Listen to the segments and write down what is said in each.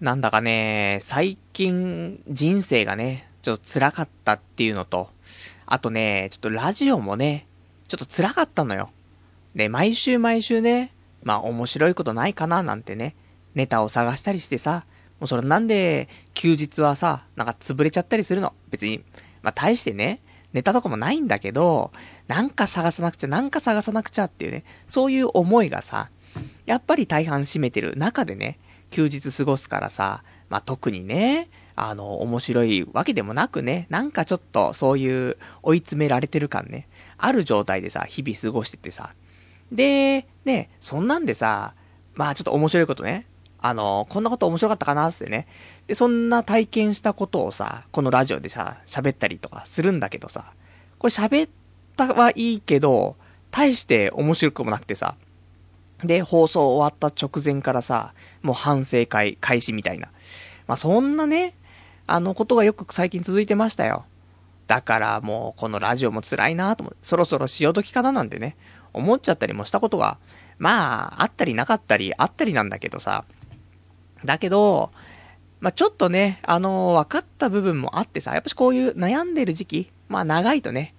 なんだかね、最近人生がね、ちょっと辛かったっていうのと、あとね、ちょっとラジオもね、ちょっと辛かったのよ。で、毎週毎週ね、まあ面白いことないかななんてね、ネタを探したりしてさ、もうそれなんで休日はさ、なんか潰れちゃったりするの？別に、まあ大してね、ネタとかもないんだけど、なんか探さなくちゃ、なんか探さなくちゃっていうね、そういう思いがさ、やっぱり大半占めてる中でね、休日過ごすからさ、まあ、特にね、あの、面白いわけでもなくね、なんかちょっとそういう追い詰められてる感ね、ある状態でさ、日々過ごしててさ。で、ね、そんなんでさ、まあちょっと面白いことね、あの、こんなこと面白かったかなってね。で、そんな体験したことをさ、このラジオでさ、喋ったりとかするんだけどさ、これ喋ったはいいけど、大して面白くもなくてさ、で、放送終わった直前からさ、もう反省会開始みたいな。まあ、そんなね、あのことがよく最近続いてましたよ。だからもうこのラジオも辛いなと思って、そろそろ潮時かななんてね、思っちゃったりもしたことが、まあ、あったりなかったり、あったりなんだけどさ。だけど、まあ、ちょっとね、あのー、分かった部分もあってさ、やっぱしこういう悩んでる時期、まあ長いとね、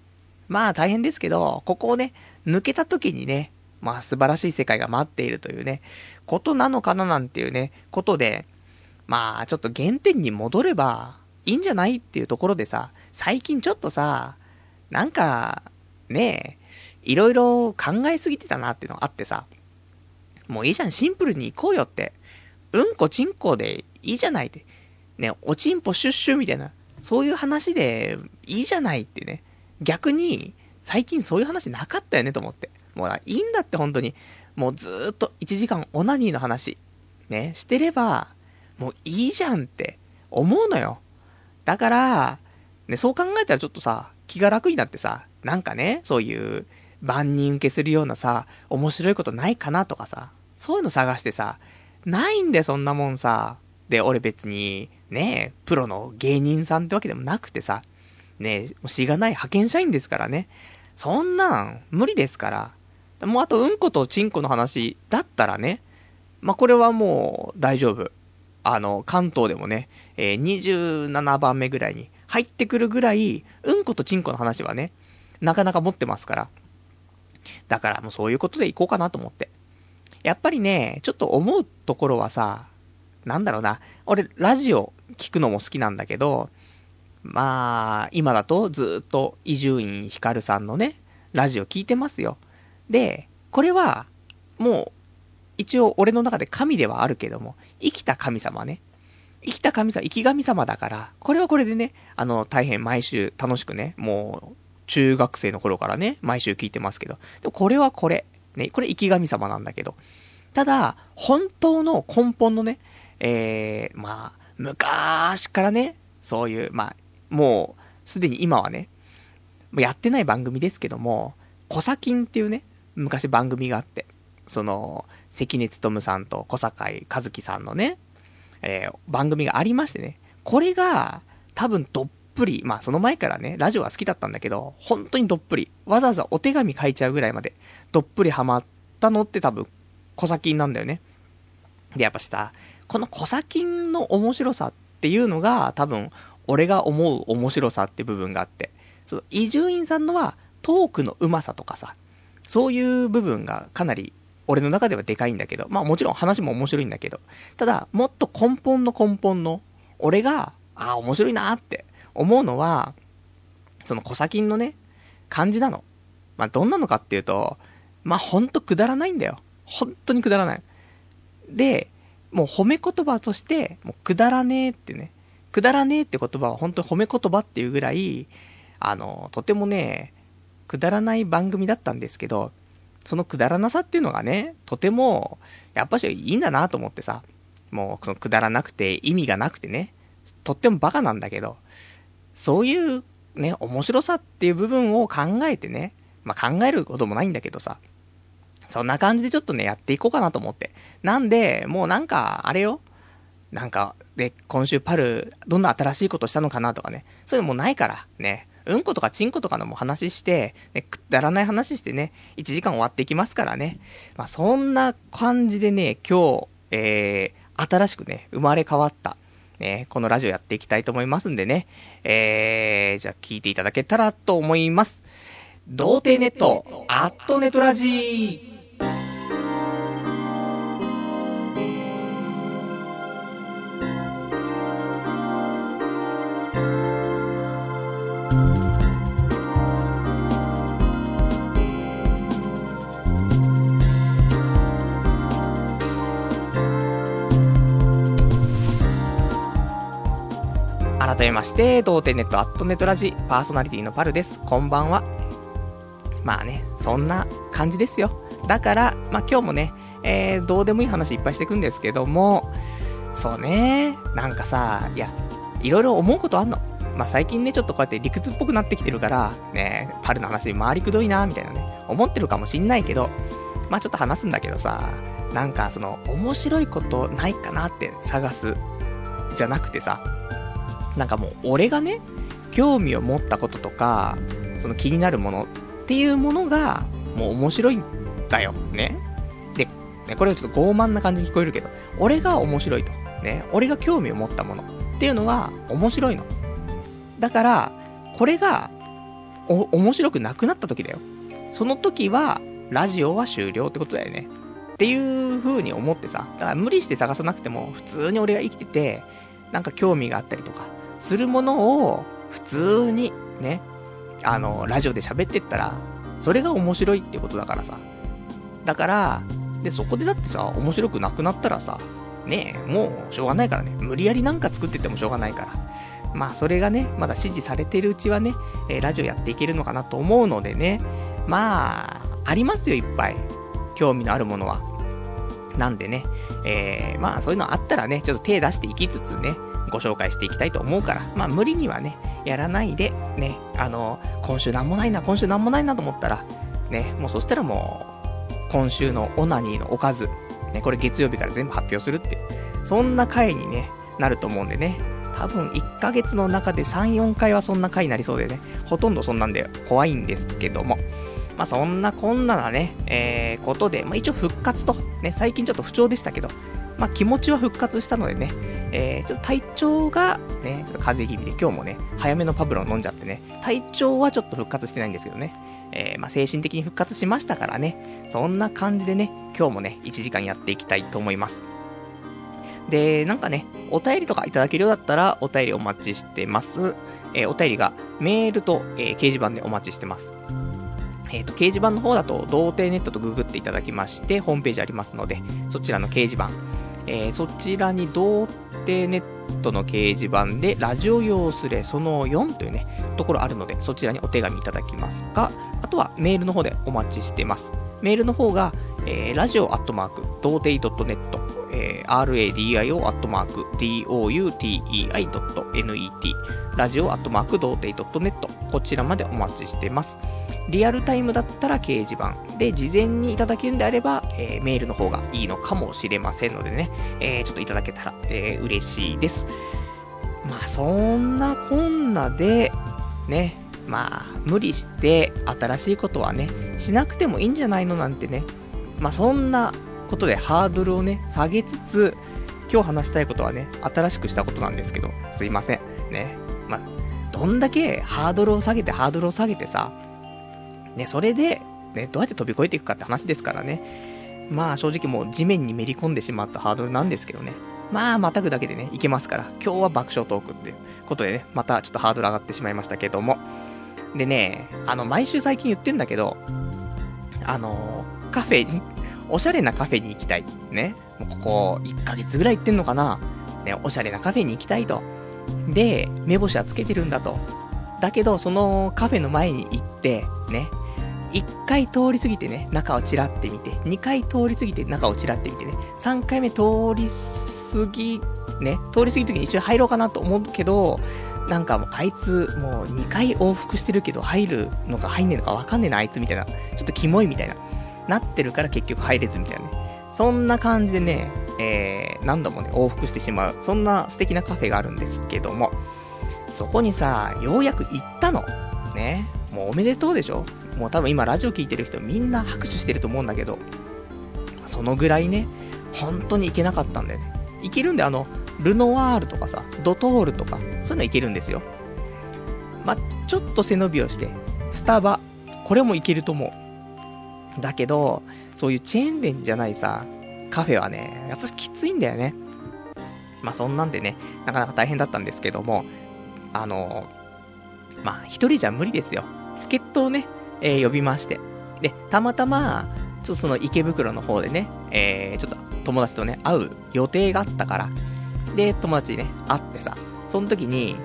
まあ大変ですけど、ここをね、抜けた時にね、まあ素晴らしい世界が待っているというね、ことなのかななんていうね、ことで、まあちょっと原点に戻ればいいんじゃないっていうところでさ、最近ちょっとさ、なんか、ねえ、いろいろ考えすぎてたなっていうのがあってさ、もういいじゃん、シンプルに行こうよって。うんこちんこでいいじゃないって。ね、おちんぽシュッシュみたいな、そういう話でいいじゃないってね。逆に、最近そういう話なかったよねと思って。もういいんだって本当に。もうずっと1時間オナニーの話、ね、してれば、もういいじゃんって思うのよ。だから、ね、そう考えたらちょっとさ、気が楽になってさ、なんかね、そういう万人受けするようなさ、面白いことないかなとかさ、そういうの探してさ、ないんでそんなもんさ。で、俺別に、ねプロの芸人さんってわけでもなくてさ、ねしがない派遣社員ですからね。そんなん、無理ですから。もうあと、うんことちんこの話だったらね、まあ、これはもう大丈夫。あの、関東でもね、えー、27番目ぐらいに入ってくるぐらい、うんことちんこの話はね、なかなか持ってますから。だからもうそういうことでいこうかなと思って。やっぱりね、ちょっと思うところはさ、なんだろうな、俺、ラジオ聞くのも好きなんだけど、まあ、今だとずっと伊集院光さんのね、ラジオ聞いてますよ。で、これは、もう、一応俺の中で神ではあるけども、生きた神様ね。生きた神様、生き神様だから、これはこれでね、あの、大変毎週楽しくね、もう、中学生の頃からね、毎週聞いてますけど。でもこれはこれ。ね、これ生き神様なんだけど。ただ、本当の根本のね、えー、まあ、昔からね、そういう、まあ、もう、すでに今はね、やってない番組ですけども、コサキンっていうね、昔番組があって、その、関根勤さんと小坂和樹さんのね、えー、番組がありましてね、これが、多分どっぷり、まあその前からね、ラジオは好きだったんだけど、本当にどっぷり、わざわざお手紙書いちゃうぐらいまで、どっぷりハマったのって多分、小崎なんだよね。で、やっぱしさ、この小崎の面白さっていうのが、多分、俺が思う面白さって部分があって、その、伊集院さんのは、トークの上手さとかさ、そういう部分がかなり俺の中ではでかいんだけど、まあもちろん話も面白いんだけど、ただ、もっと根本の根本の、俺が、ああ、面白いなって思うのは、その小先のね、感じなの。まあどんなのかっていうと、まあほんとくだらないんだよ。本当にくだらない。で、もう褒め言葉として、もうくだらねえってね、くだらねえって言葉は本当に褒め言葉っていうぐらい、あの、とてもね、くだらない番組だったんですけど、そのくだらなさっていうのがね、とても、やっぱしいいんだなと思ってさ、もうそのくだらなくて意味がなくてね、とってもバカなんだけど、そういうね、面白さっていう部分を考えてね、まあ、考えることもないんだけどさ、そんな感じでちょっとね、やっていこうかなと思って。なんで、もうなんか、あれよ、なんか、で、今週パル、どんな新しいことしたのかなとかね、そういうのもないから、ね、うんことかちんことかのも話して、ね、くだらない話してね、1時間終わっていきますからね。まあ、そんな感じでね、今日、えー、新しくね、生まれ変わった、ね、このラジオやっていきたいと思いますんでね、えー、じゃあ聞いていただけたらと思います。童貞ネット、アットネトラジー。まして、童貞ネットアットネットラジパーソナリティのパルです。こんばんは。まあね、そんな感じですよ。だから、まあ今日もね、えー、どうでもいい話いっぱいしていくんですけども、そうね、なんかさ、いや、いろいろ思うことあんの。まあ最近ね、ちょっとこうやって理屈っぽくなってきてるから、ね、パルの話回りくどいな、みたいなね、思ってるかもしんないけど、まあちょっと話すんだけどさ、なんかその、面白いことないかなって探す、じゃなくてさ、なんかもう俺がね、興味を持ったこととか、その気になるものっていうものが、もう面白いんだよ。ね。で、これはちょっと傲慢な感じに聞こえるけど、俺が面白いと。ね。俺が興味を持ったものっていうのは面白いの。だから、これが、お、面白くなくなった時だよ。その時は、ラジオは終了ってことだよね。っていう風に思ってさ、だから無理して探さなくても、普通に俺が生きてて、なんか興味があったりとか、するものを普通にね、あの、ラジオで喋ってったら、それが面白いってことだからさ。だから、で、そこでだってさ、面白くなくなったらさ、ねえ、もうしょうがないからね。無理やりなんか作っててもしょうがないから。まあ、それがね、まだ支持されてるうちはね、えー、ラジオやっていけるのかなと思うのでね、まあ、ありますよ、いっぱい。興味のあるものは。なんでね、えー、まあ、そういうのあったらね、ちょっと手出していきつつね、ご紹介していきたいと思うから、まあ無理にはね、やらないで、ね、あの、今週なんもないな、今週なんもないなと思ったら、ね、もうそしたらもう、今週のオナニーのおかず、ね、これ月曜日から全部発表するってそんな回にね、なると思うんでね、多分1ヶ月の中で3、4回はそんな回になりそうでね、ほとんどそんなんで怖いんですけども、まあそんなこんななね、えー、ことで、まあ一応復活と、ね、最近ちょっと不調でしたけど、まあ、気持ちは復活したのでね、えー、ちょっと体調がね、ちょっと風邪気味で今日もね、早めのパブロン飲んじゃってね、体調はちょっと復活してないんですけどね、えー、まあ、精神的に復活しましたからね、そんな感じでね、今日もね、1時間やっていきたいと思います。で、なんかね、お便りとかいただけるようだったら、お便りお待ちしてます。えー、お便りがメールと、えー、掲示板でお待ちしてます。えっ、ー、と、掲示板の方だと、童貞ネットとググっていただきまして、ホームページありますので、そちらの掲示板、えー、そちらに童貞ネットの掲示板で、ラジオ用スレその4というね、ところあるので、そちらにお手紙いただきますか、あとはメールの方でお待ちしてます。メールの方が、えー、ラジオアットマーク、童貞 .net、えー、radio アットマーク、doutei.net、ラジオアットマーク、童貞 .net、こちらまでお待ちしてます。リアルタイムだったら掲示板で、事前にいただけるんであれば、えー、メールの方がいいのかもしれませんのでね、えー、ちょっといただけたら、えー、嬉しいです。まあ、そんなこんなで、ね、まあ、無理して新しいことはね、しなくてもいいんじゃないのなんてね、まあ、そんなことでハードルをね、下げつつ、今日話したいことはね、新しくしたことなんですけど、すいません。ね。まあ、どんだけハードルを下げてハードルを下げてさ、ね、それで、ね、どうやって飛び越えていくかって話ですからね。まあ正直もう地面にめり込んでしまったハードルなんですけどね。まあまたぐだけでね、いけますから、今日は爆笑トークっていうことでね、またちょっとハードル上がってしまいましたけども。でね、あの、毎週最近言ってんだけど、あのカフェに、おしゃれなカフェに行きたい。ね。もうここ1ヶ月ぐらい行ってんのかな。ね、おしゃれなカフェに行きたいと。で、目星はつけてるんだと。だけど、そのカフェの前に行って、ね、1回通り過ぎてね、中をちらって見て、2回通り過ぎて中をちらって見てね、3回目通り過ぎ、ね、通り過ぎる時に一緒に入ろうかなと思うけど、なんかもうあいつもう2回往復してるけど入るのか入んねえのかわかんねえなあいつみたいな、ちょっとキモいみたいな、なってるから結局入れずみたいなね。そんな感じでね、えー、何度もね、往復してしまう、そんな素敵なカフェがあるんですけども、そこにさ、ようやく行ったの。ね。もうおめでとうでしょ。もう多分今ラジオ聴いてる人みんな拍手してると思うんだけど、そのぐらいね、本当に行けなかったんだよね。いけるんで、あの、ルノワールとかさ、ドトールとか、そういうのいけるんですよ。まあ、ちょっと背伸びをして、スタバ、これもいけると思う。だけど、そういうチェーン店じゃないさ、カフェはね、やっぱきついんだよね。まあそんなんでね、なかなか大変だったんですけども、あのまあ一人じゃ無理ですよ。助っ人をね、えー、呼びまして。で、たまたま、ちょっとその池袋の方でね、えー、ちょっと友達とね、会う予定があったから、で、友達にね、会ってさ、その時に、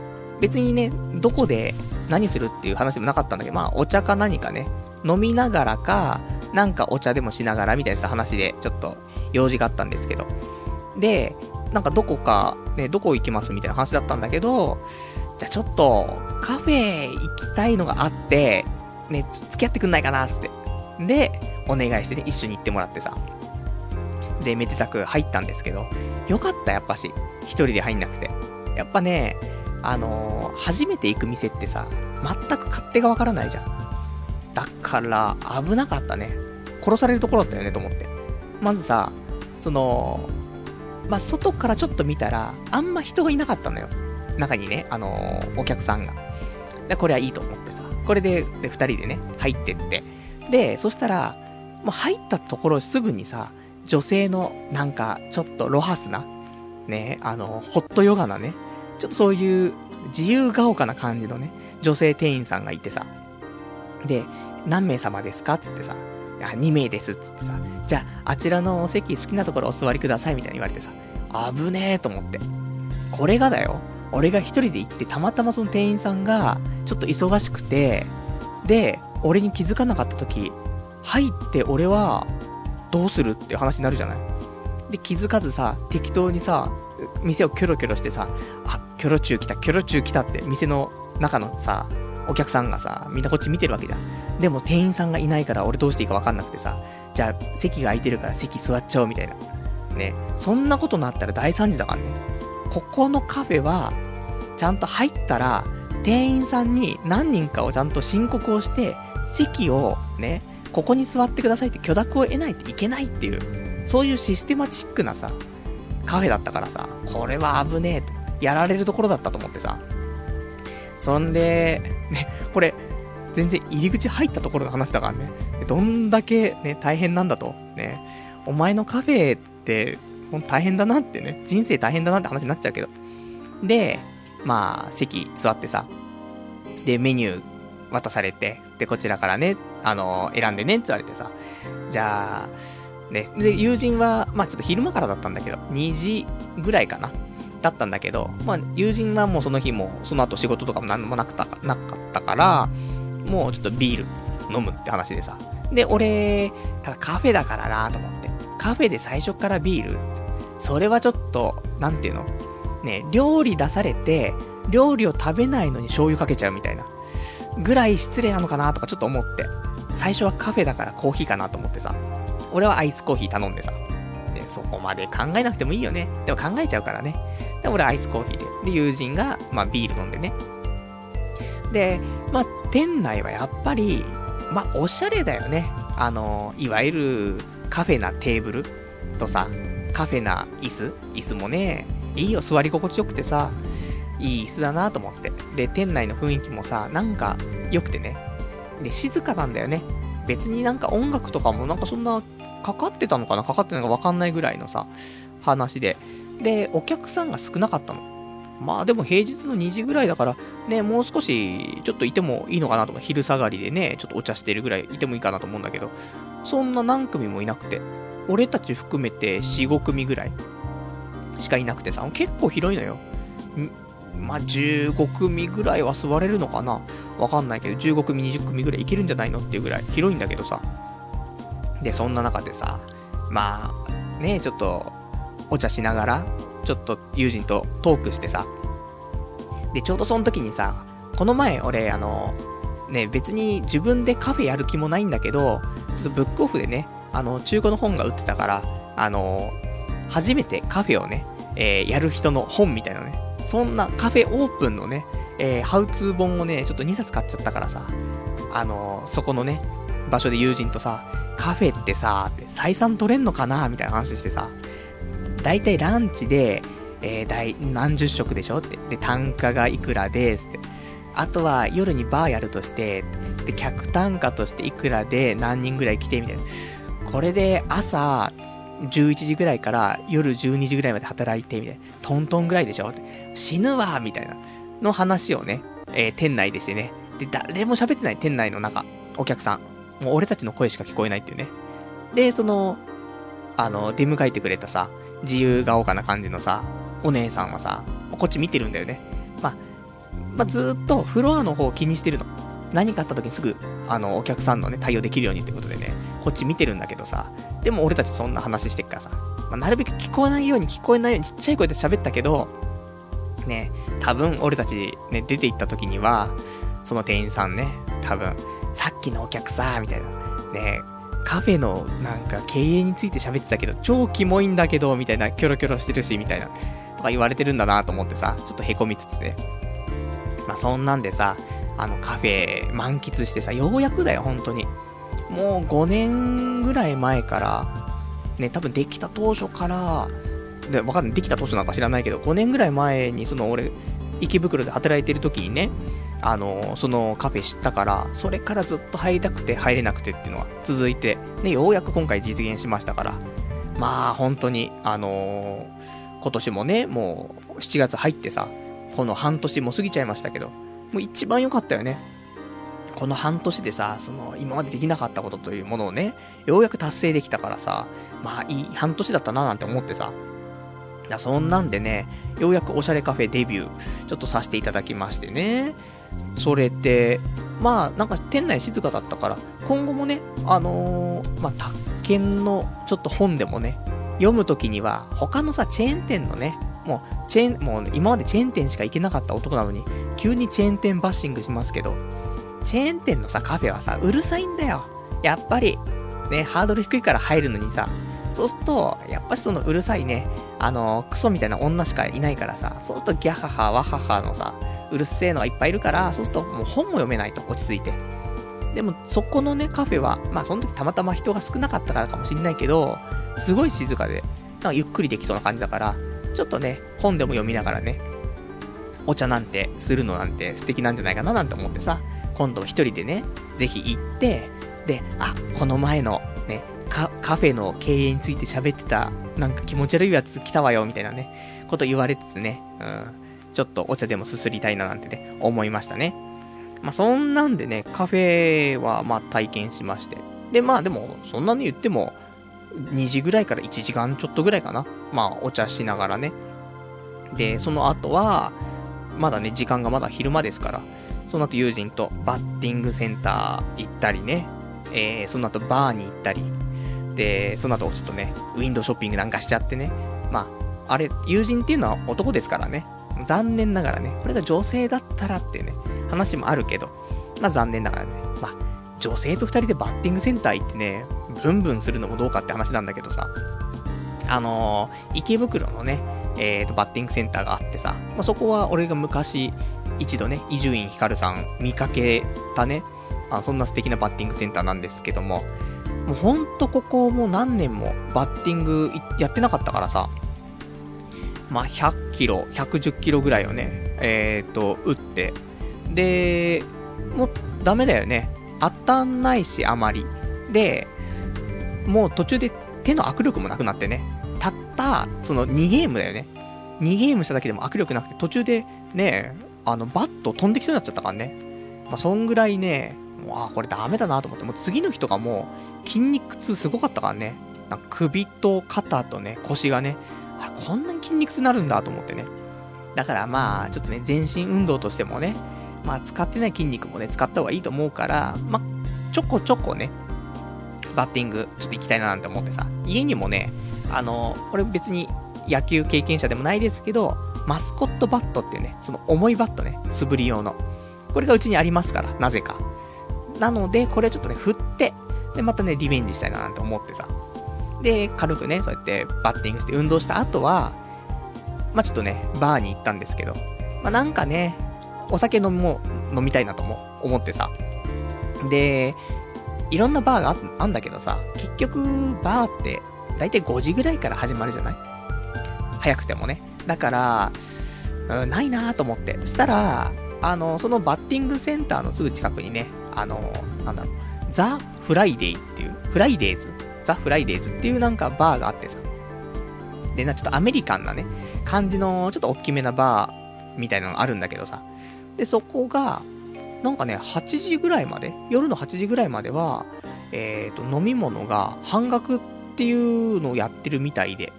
別にね、どこで何するっていう話でもなかったんだけど、まあ、お茶か何かね、飲みながらか、なんかお茶でもしながらみたいな話で、ちょっと用事があったんですけど。で、なんかどこか、ね、どこ行きますみたいな話だったんだけど、じゃあちょっと、カフェ行きたいのがあって、ね、付き合ってくんないかな、つって。で、お願いしてね、一緒に行ってもらってさ。で、めでたく入ったんですけど、よかった、やっぱし。一人で入んなくて。やっぱね、あのー、初めて行く店ってさ、全く勝手がわからないじゃん。だから、危なかったね。殺されるところだったよね、と思って。まずさ、その、まあ、外からちょっと見たら、あんま人がいなかったのよ。中にね、あのー、お客さんが。で、これはいいと思ってさ。これで、で、二人でね、入ってって。で、そしたら、もう入ったところすぐにさ、女性の、なんか、ちょっとロハスな、ね、あの、ホットヨガなね、ちょっとそういう自由が丘な感じのね、女性店員さんがいてさ、で、何名様ですかつってさ、あ、2名です、つってさ、じゃあ、あちらのお席好きなところお座りください、みたいに言われてさ、危ねえと思って。これがだよ、俺が一人で行って、たまたまその店員さんが、ちょっと忙しくて、で、俺に気づかなかった時、入って俺は、どうするって話になるじゃないで、気づかずさ、適当にさ、店をキョロキョロしてさ、あ、キョロチュー来た、キョロチュー来たって、店の中のさ、お客さんがさ、みんなこっち見てるわけじゃん。でも店員さんがいないから俺どうしていいかわかんなくてさ、じゃあ席が空いてるから席座っちゃおうみたいな。ね。そんなことなったら大惨事だからね。ここのカフェは、ちゃんと入ったら、店員さんに何人かをちゃんと申告をして、席をね、ここに座ってくださいって許諾を得ないといけないっていう、そういうシステマチックなさ、カフェだったからさ、これは危ねえと。やられるところだったと思ってさ。そんで、ね、これ、全然入り口入ったところの話だからね。どんだけね、大変なんだと。ね。お前のカフェって、ほん大変だなってね。人生大変だなって話になっちゃうけど。で、まあ、席座ってさ。で、メニュー渡されて、で、こちらからね、あの、選んでねって言われてさ。じゃあ、ね、で、友人は、まあちょっと昼間からだったんだけど、2時ぐらいかな。だったんだけど、まあ、友人はもうその日も、その後仕事とかも何もなくたなかったから、もうちょっとビール飲むって話でさ。で、俺、ただカフェだからなと思って。カフェで最初からビールそれはちょっと、なんていうの？ね、料理出されて、料理を食べないのに醤油かけちゃうみたいな。ぐらい失礼なのかなとかちょっと思って。最初はカフェだからコーヒーかなと思ってさ。俺はアイスコーヒー頼んでさ。で、そこまで考えなくてもいいよね。でも考えちゃうからね。で、俺アイスコーヒーで。で、友人が、まあ、ビール飲んでね。で、まあ、店内はやっぱり、まあ、おしゃれだよね。あの、いわゆるカフェなテーブルとさ、カフェな椅子？椅子もね、いいよ、座り心地よくてさ、いい椅子だなと思って。で、店内の雰囲気もさ、なんか良くてね。で、静かなんだよね。別になんか音楽とかもなんかそんなかかってたのかな？かかってないのかわかんないぐらいのさ、話で。で、お客さんが少なかったの。まあでも平日の2時ぐらいだから、ね、もう少しちょっといてもいいのかなとか、昼下がりでね、ちょっとお茶してるぐらいいてもいいかなと思うんだけど、そんな何組もいなくて、俺たち含めて4、5組ぐらいしかいなくてさ、結構広いのよ。まあ、15組ぐらいは座れるのかな？わかんないけど、15組、20組ぐらいいけるんじゃないのっていうぐらい広いんだけどさ。で、そんな中でさ、まあ、ね、ちょっと、お茶しながら、ちょっと友人とトークしてさ。で、ちょうどその時にさ、この前俺、あの、ね、別に自分でカフェやる気もないんだけど、ちょっとブックオフでね、あの、中古の本が売ってたから、あの、初めてカフェをね、えー、やる人の本みたいなね、そんなカフェオープンのね、えー、ハウツー本をね、ちょっと2冊買っちゃったからさ、あのそこのね、場所で友人とさ、カフェってさ、って採算取れんのかなみたいな話してさ、だいたいランチで、えー、何十食でしょって。で、単価がいくらですって。あとは夜にバーやるとして、で、客単価としていくらで何人ぐらい来てみたいな。これで朝11時ぐらいから夜12時ぐらいまで働いてみたいな。トントンぐらいでしょ死ぬわみたいな。の話をね、えー、店内でしてね。で、誰も喋ってない店内の中、お客さん。もう俺たちの声しか聞こえないっていうね。で、その、あの、出迎えてくれたさ、自由が丘な感じのさ、お姉さんはさ、こっち見てるんだよね。まあ、まあ、ずっとフロアの方を気にしてるの。何かあった時にすぐ、あの、お客さんのね、対応できるようにってことでね、こっち見てるんだけどさ、でも俺たちそんな話してっからさ、まあ、なるべく聞こえないように聞こえないようにちっちゃい声で喋ったけど、ね、多分俺たちね、出て行った時には、その店員さんね、多分、さっきのお客さん、みたいな、ね、カフェのなんか経営について喋ってたけど、超キモいんだけど、みたいな、キョロキョロしてるし、みたいな、とか言われてるんだなと思ってさ、ちょっと凹みつつね。まあそんなんでさ、あのカフェ満喫してさ、ようやくだよ、本当に。もう5年ぐらい前から、ね、多分できた当初から、で、わかんない、できた当初なんか知らないけど、5年ぐらい前にその俺、池袋で働いてる時にね、あの、そのカフェ知ったから、それからずっと入りたくて入れなくてっていうのは続いて、ね、ようやく今回実現しましたから、まあ本当に、あのー、今年もね、もう7月入ってさ、この半年も過ぎちゃいましたけど、もう一番良かったよね。この半年でさ、その、今までできなかったことというものをね、ようやく達成できたからさ、まあいい半年だったななんて思ってさ、いや、そんなんでね、ようやくおしゃれカフェデビュー、ちょっとさせていただきましてね。それで、まあ、なんか店内静かだったから、今後もね、あのー、まあ、宅建のちょっと本でもね、読むときには、他のさ、チェーン店のね、もう、チェーン、もう、今までチェーン店しか行けなかった男なのに、急にチェーン店バッシングしますけど、チェーン店のさ、カフェはさ、うるさいんだよ。やっぱり、ね、ハードル低いから入るのにさ、そうすると、やっぱしそのうるさいね、あの、クソみたいな女しかいないからさ、そうするとギャハハ、ワハハのさ、うるせえのがいっぱいいるから、そうするともう本も読めないと、落ち着いて。でも、そこのね、カフェは、まあその時たまたま人が少なかったからかもしんないけど、すごい静かで、なんかゆっくりできそうな感じだから、ちょっとね、本でも読みながらね、お茶なんてするのなんて素敵なんじゃないかななんて思ってさ、今度一人でね、ぜひ行って、で、あ、この前のね、カフェの経営について喋ってた、なんか気持ち悪いやつ来たわよ、みたいなね、こと言われつつね、うん、ちょっとお茶でもすすりたいななんてね、思いましたね。まあ、そんなんでね、カフェは、まあ、体験しまして。で、まあ、でも、そんなに言っても、2時ぐらいから1時間ちょっとぐらいかな。まあ、お茶しながらね。で、その後は、まだね、時間がまだ昼間ですから、その後友人とバッティングセンター行ったりね、えー、その後バーに行ったり、で、その後ちょっとね、ウィンドウショッピングなんかしちゃってね、まあ、あれ、友人っていうのは男ですからね、残念ながらね、これが女性だったらっていうね、話もあるけど、まあ残念ながらね、まあ、女性と二人でバッティングセンター行ってね、ブンブンするのもどうかって話なんだけどさ、あのー、池袋のね、えーと、バッティングセンターがあってさ、まあ、そこは俺が昔、一度ね、伊集院光さん見かけたね、あそんな素敵なバッティングセンターなんですけども、もうほんとここもう何年もバッティングやってなかったからさ、まあ、100キロ、110キロぐらいをね、えっ、ー、と、打って、で、もうダメだよね。当たんないし、あまり。で、もう途中で手の握力もなくなってね、たった、その2ゲームだよね。2ゲームしただけでも握力なくて、途中でね、あの、バット飛んできそうになっちゃったからね。まあ、そんぐらいね、もう、あ、これダメだなと思って、もう次の日とかも筋肉痛すごかったからね。なんか首と肩とね、腰がね、あれ、こんなに筋肉痛になるんだと思ってね。だからまあ、ちょっとね、全身運動としてもね、まあ、使ってない筋肉もね、使った方がいいと思うから、まあ、ちょこちょこね、バッティング、ちょっと行きたいななんて思ってさ、家にもね、あの、俺別に野球経験者でもないですけど、マスコットバットっていうね、その重いバットね、素振り用の。これがうちにありますから、なぜか。なので、これちょっとね、振って、で、またね、リベンジしたいななんて思ってさ。で、軽くね、そうやってバッティングして運動した後は、まあ、ちょっとね、バーに行ったんですけど、まあ、なんかね、お酒飲も飲みたいなとも思ってさ。で、いろんなバーがあんだけどさ、結局、バーって、だいたい5時ぐらいから始まるじゃない？早くてもね。だから、うん、ないなと思って。そしたら、あの、そのバッティングセンターのすぐ近くにね、あの、なんだろう、ザ・フライデーっていう、フライデーズザ・フライデーズっていうなんかバーがあってさ。で、な、ちょっとアメリカンなね、感じの、ちょっと大きめなバーみたいなのがあるんだけどさ。で、そこが、なんかね、8時ぐらいまで、夜の8時ぐらいまでは、えっ、と、飲み物が半額っていうのをやってるみたいで、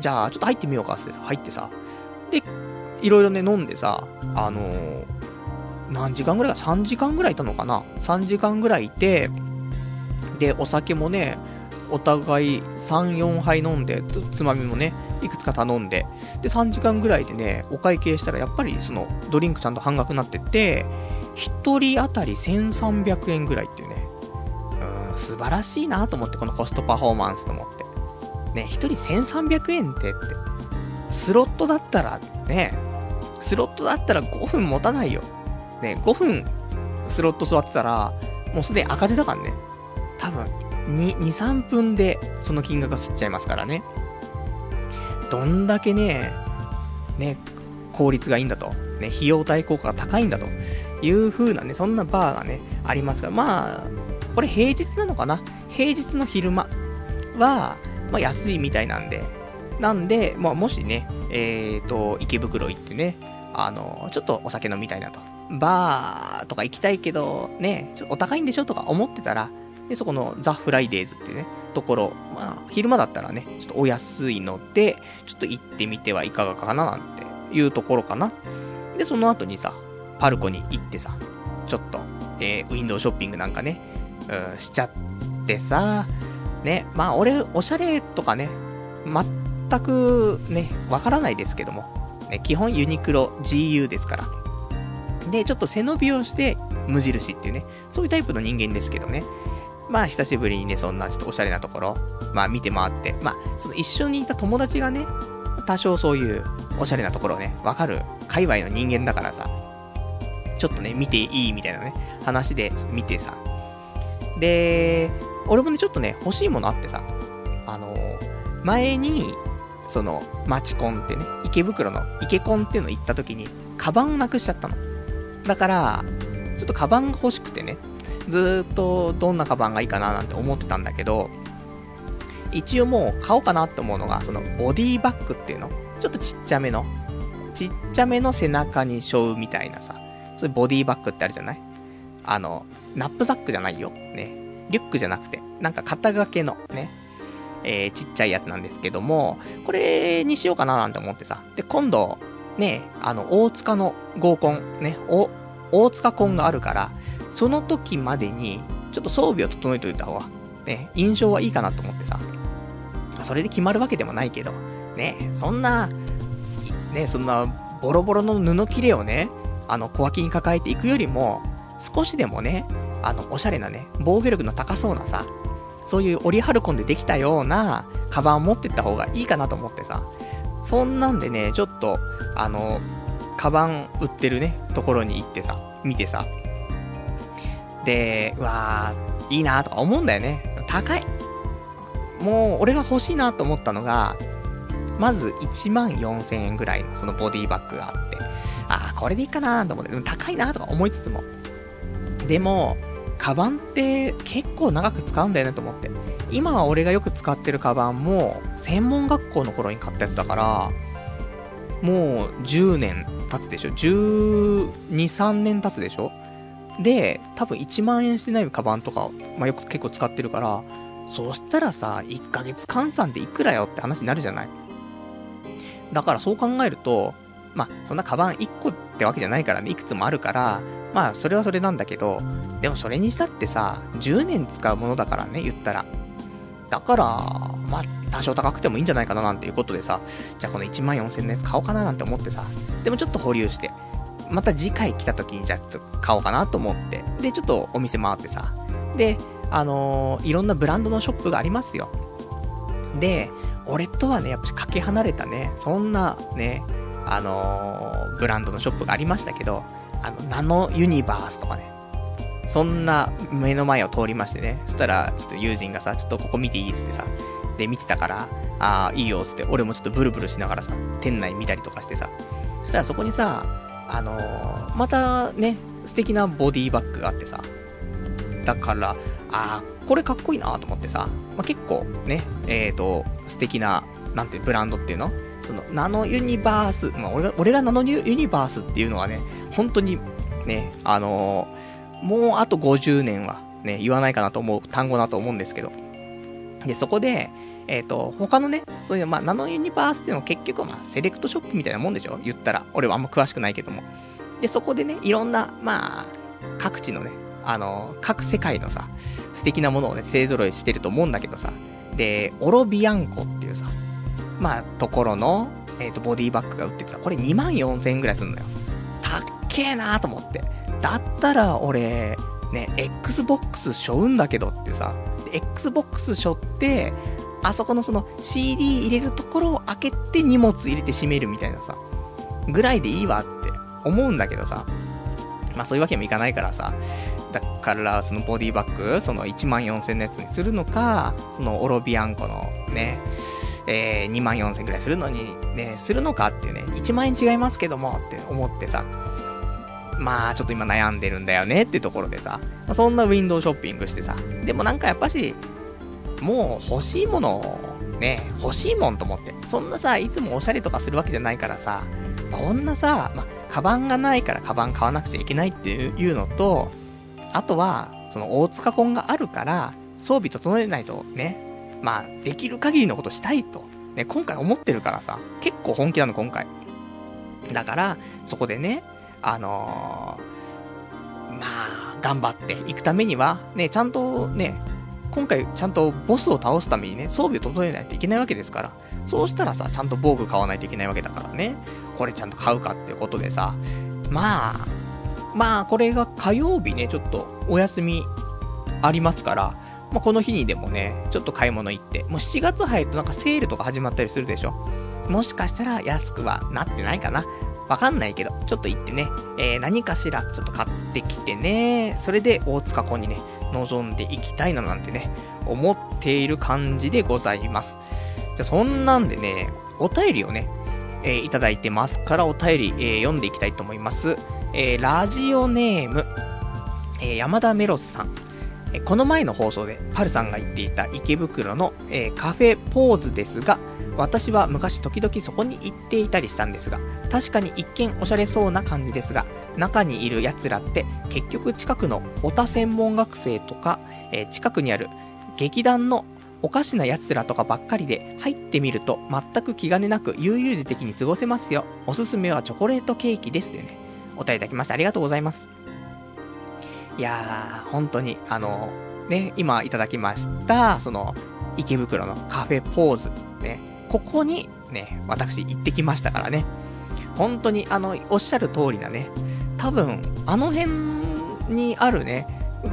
じゃあ、ちょっと入ってみようかって、入ってさ、で、いろいろね、飲んでさ、あのー何時間ぐらいか、3時間ぐらいいたのかな ?3 時間ぐらいいて、で、お酒もね、お互い3、4杯飲んで、つまみもね、いくつか頼んで、で、3時間ぐらいでね、お会計したら、やっぱりその、ドリンクちゃんと半額になってて、1人当たり1300円ぐらいっていうね、素晴らしいなと思って、このコストパフォーマンスと思って。ね、1人1300円ってって、スロットだったら、ね、スロットだったら5分持たないよ。ね、5分スロット座ってたら、もうすでに赤字だからね。多分、2、2、3分でその金額が吸っちゃいますからね。どんだけね、ね、効率がいいんだと。ね、費用対効果が高いんだという風なね、そんなバーがね、ありますから、まあ、これ平日なのかな？平日の昼間は、まあ安いみたいなんで、なんで、まあもしね、えーと、池袋行ってね、あの、ちょっとお酒飲みたいなと。バーとか行きたいけど、ね、ちょっとお高いんでしょとか思ってたら、で、そこのザ・フライデーズってね、ところ、まあ、昼間だったらね、ちょっとお安いので、ちょっと行ってみてはいかがかななんていうところかな。で、その後にさ、パルコに行ってさ、ちょっと、えー、ウィンドウショッピングなんかね、うん、しちゃってさ、ね、まあ俺、おしゃれとかね、全くね、わからないですけども、ね、基本ユニクロ GU ですから。で、ちょっと背伸びをして無印っていうね、そういうタイプの人間ですけどね。まあ久しぶりにね、そんなちょっとおしゃれなところ、まあ見て回って、まあその一緒にいた友達がね、多少そういうおしゃれなところをね、わかる界隈の人間だからさ、ちょっとね、見ていいみたいなね、話で見てさ。で、俺もね、ちょっとね、欲しいものあってさ、あの前に、その、マチコンってね、池袋の池コンっていうの行った時に、カバンなくしちゃったの。だから、ちょっとカバンが欲しくてね、ずっとどんなカバンがいいかななんて思ってたんだけど、一応もう買おうかなって思うのが、そのボディバッグっていうの。ちょっとちっちゃめの。ちっちゃめの背中に背負うみたいなさ、そういうボディバッグってあるじゃない？あの、ナップザックじゃないよ。ね。リュックじゃなくて、なんか肩掛けのね、えー、ちっちゃいやつなんですけども、これにしようかななんて思ってさ。で、今度、ね、あの、大塚の合コン、ね、お、大塚コンがあるから、その時までに、ちょっと装備を整えておいた方が、ね、印象はいいかなと思ってさ。それで決まるわけでもないけど、ね、そんな、ね、そんな、ボロボロの布切れをね、あの、小脇に抱えていくよりも、少しでもね、あの、おしゃれなね、防御力の高そうなさ、そういうオリハルコンでできたような、カバンを持ってった方がいいかなと思ってさ、そんなんでね、ちょっと、あの、カバン売ってるね、ところに行ってさ、見てさ、で、うわー、いいなとか思うんだよね。高い。もう、俺が欲しいなと思ったのが、まず1万4000円ぐらいのそのボディバッグがあって、あー、これでいいかなと思って、でも高いなとか思いつつも。でも、カバンって結構長く使うんだよねと思って。今は俺がよく使ってるカバンも、専門学校の頃に買ったやつだから、もう10年経つでしょ ?12、3年経つでしょで、多分1万円してないカバンとか、まあ、よく結構使ってるから、そしたらさ、1ヶ月換算でいくらよって話になるじゃないだからそう考えると、まあ、そんなカバン1個ってわけじゃないからね、いくつもあるから、まあ、それはそれなんだけど、でもそれにしたってさ、10年使うものだからね、言ったら。だから、まあ、多少高くてもいいんじゃないかななんていうことでさ、じゃあこの1万4000円のやつ買おうかななんて思ってさ、でもちょっと保留して、また次回来た時にじゃあちょっと買おうかなと思って、で、ちょっとお店回ってさ、で、あのーいろんなブランドのショップがありますよ。で、俺とはね、やっぱかけ離れたね、そんなね、あのブランドのショップがありましたけど、あの、ナノユニバースとかね、そんな目の前を通りましてね、そしたら、ちょっと友人がさ、ちょっとここ見ていいっつってさ、で見てたから、ああ、いいよっ、つって、俺もちょっとブルブルしながらさ、店内見たりとかしてさ、そしたらそこにさ、あのーまたね、素敵なボディバッグがあってさ、だから、ああ、これかっこいいなと思ってさ、まあ、結構ね、えっ、ー、と、素敵な、なんてブランドっていうのその、ナノユニバース、まあ、俺が、俺がナノユニバースっていうのはね、本当に、ね、あのーもうあと50年は、ね、言わないかなと思う単語だと思うんですけど。で、そこで、えっ、と、他のね、そういう、まあ、ナノユニバースっていうのは結局、まあ、セレクトショップみたいなもんでしょ？言ったら。俺はあんま詳しくないけども。で、そこでね、いろんな、まあ、各地のね、あの、各世界のさ、素敵なものをね、勢揃いしてると思うんだけどさ。で、オロビアンコっていうさ、まあ、ところの、えっ、と、ボディバッグが売っててさ、これ2万4千円ぐらいするのよ。たっけえなーと思って。だったら、俺、ね、Xbox 背負うんだけどっていうさ、Xbox 背負って、あそこのその CD 入れるところを開けて荷物入れて閉めるみたいなさ、ぐらいでいいわって思うんだけどさ、まあそういうわけにもいかないからさ、だからそのボディバッグ、その1万4000のやつにするのか、そのオロビアンコのね、えー、2万4000ぐらいするのにね、するのかっていうね、1万円違いますけどもって思ってさ、まあちょっと今悩んでるんだよねってところでさ、まあそんなウィンドウショッピングしてさ、でもなんかやっぱし、もう欲しいものをね、欲しいもんと思って。そんなさ、いつもおしゃれとかするわけじゃないからさ、こんなさ、まあ、カバンがないからカバン買わなくちゃいけないっていうのと、あとは、その大塚コンがあるから、装備整えないとね、まあ、できる限りのことしたいと、ね、今回思ってるからさ、結構本気なの今回。だから、そこでね、あのーまあ、頑張っていくためには、ね、ちゃんとね、今回ちゃんとボスを倒すためにね、装備を整えないといけないわけですから、そうしたらさ、ちゃんと防具買わないといけないわけだからね、これちゃんと買うかっていうことでさ、まあ、まあ、これが火曜日ね、ちょっとお休みありますから、まあ、この日にでもね、ちょっと買い物行って、もう7月入るとなんかセールとか始まったりするでしょ？もしかしたら安くはなってないかな？わかんないけど、ちょっと行ってね、えー、何かしらちょっと買ってきてね、それで大塚湖にね、臨んでいきたいななんてね、思っている感じでございます。じゃそんなんでね、お便りをね、えーいただいてますからお便り、えー読んでいきたいと思います。えーラジオネーム、えー山田メロスさん。この前の放送でパルさんが言っていた池袋の、えーカフェポーズですが、私は昔時々そこに行っていたりしたんですが、確かに一見おしゃれそうな感じですが、中にいる奴らって結局近くのオタ専門学生とか、えー近くにある劇団のおかしな奴らとかばっかりで入ってみると全く気兼ねなく悠々自適に過ごせますよ。おすすめはチョコレートケーキですというね、お便りいただきましてありがとうございます。いやー、本当に、あの、ね、今いただきました、その、池袋のカフェポーズ、ね、ここにね、私行ってきましたからね。本当に、あの、おっしゃる通りなね、多分、あの辺にあるね、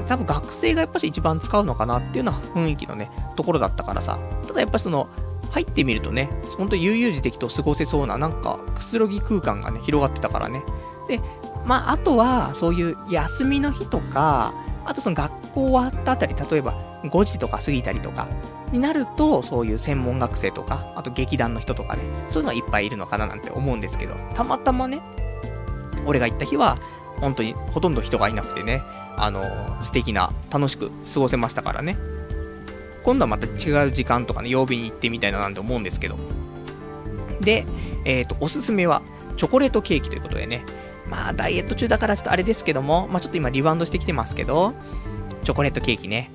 多分学生がやっぱし一番使うのかなっていうような雰囲気のね、ところだったからさ。ただやっぱその、入ってみるとね、本当悠々自適と過ごせそうな、なんか、くつろぎ空間がね、広がってたからね。で、まあ、あとは、そういう休みの日とか、あとその学校終わったあたり、例えば5時とか過ぎたりとか、になると、そういう専門学生とか、あと劇団の人とかね、そういうのがいっぱいいるのかななんて思うんですけど、たまたまね、俺が行った日は、本当にほとんど人がいなくてね、あの、素敵な、楽しく過ごせましたからね。今度はまた違う時間とかね、曜日に行ってみたいななんて思うんですけど。で、えっ、と、おすすめは、チョコレートケーキということでね、まあ、ダイエット中だからちょっとあれですけども、まあちょっと今リバウンドしてきてますけど、チョコレートケーキね。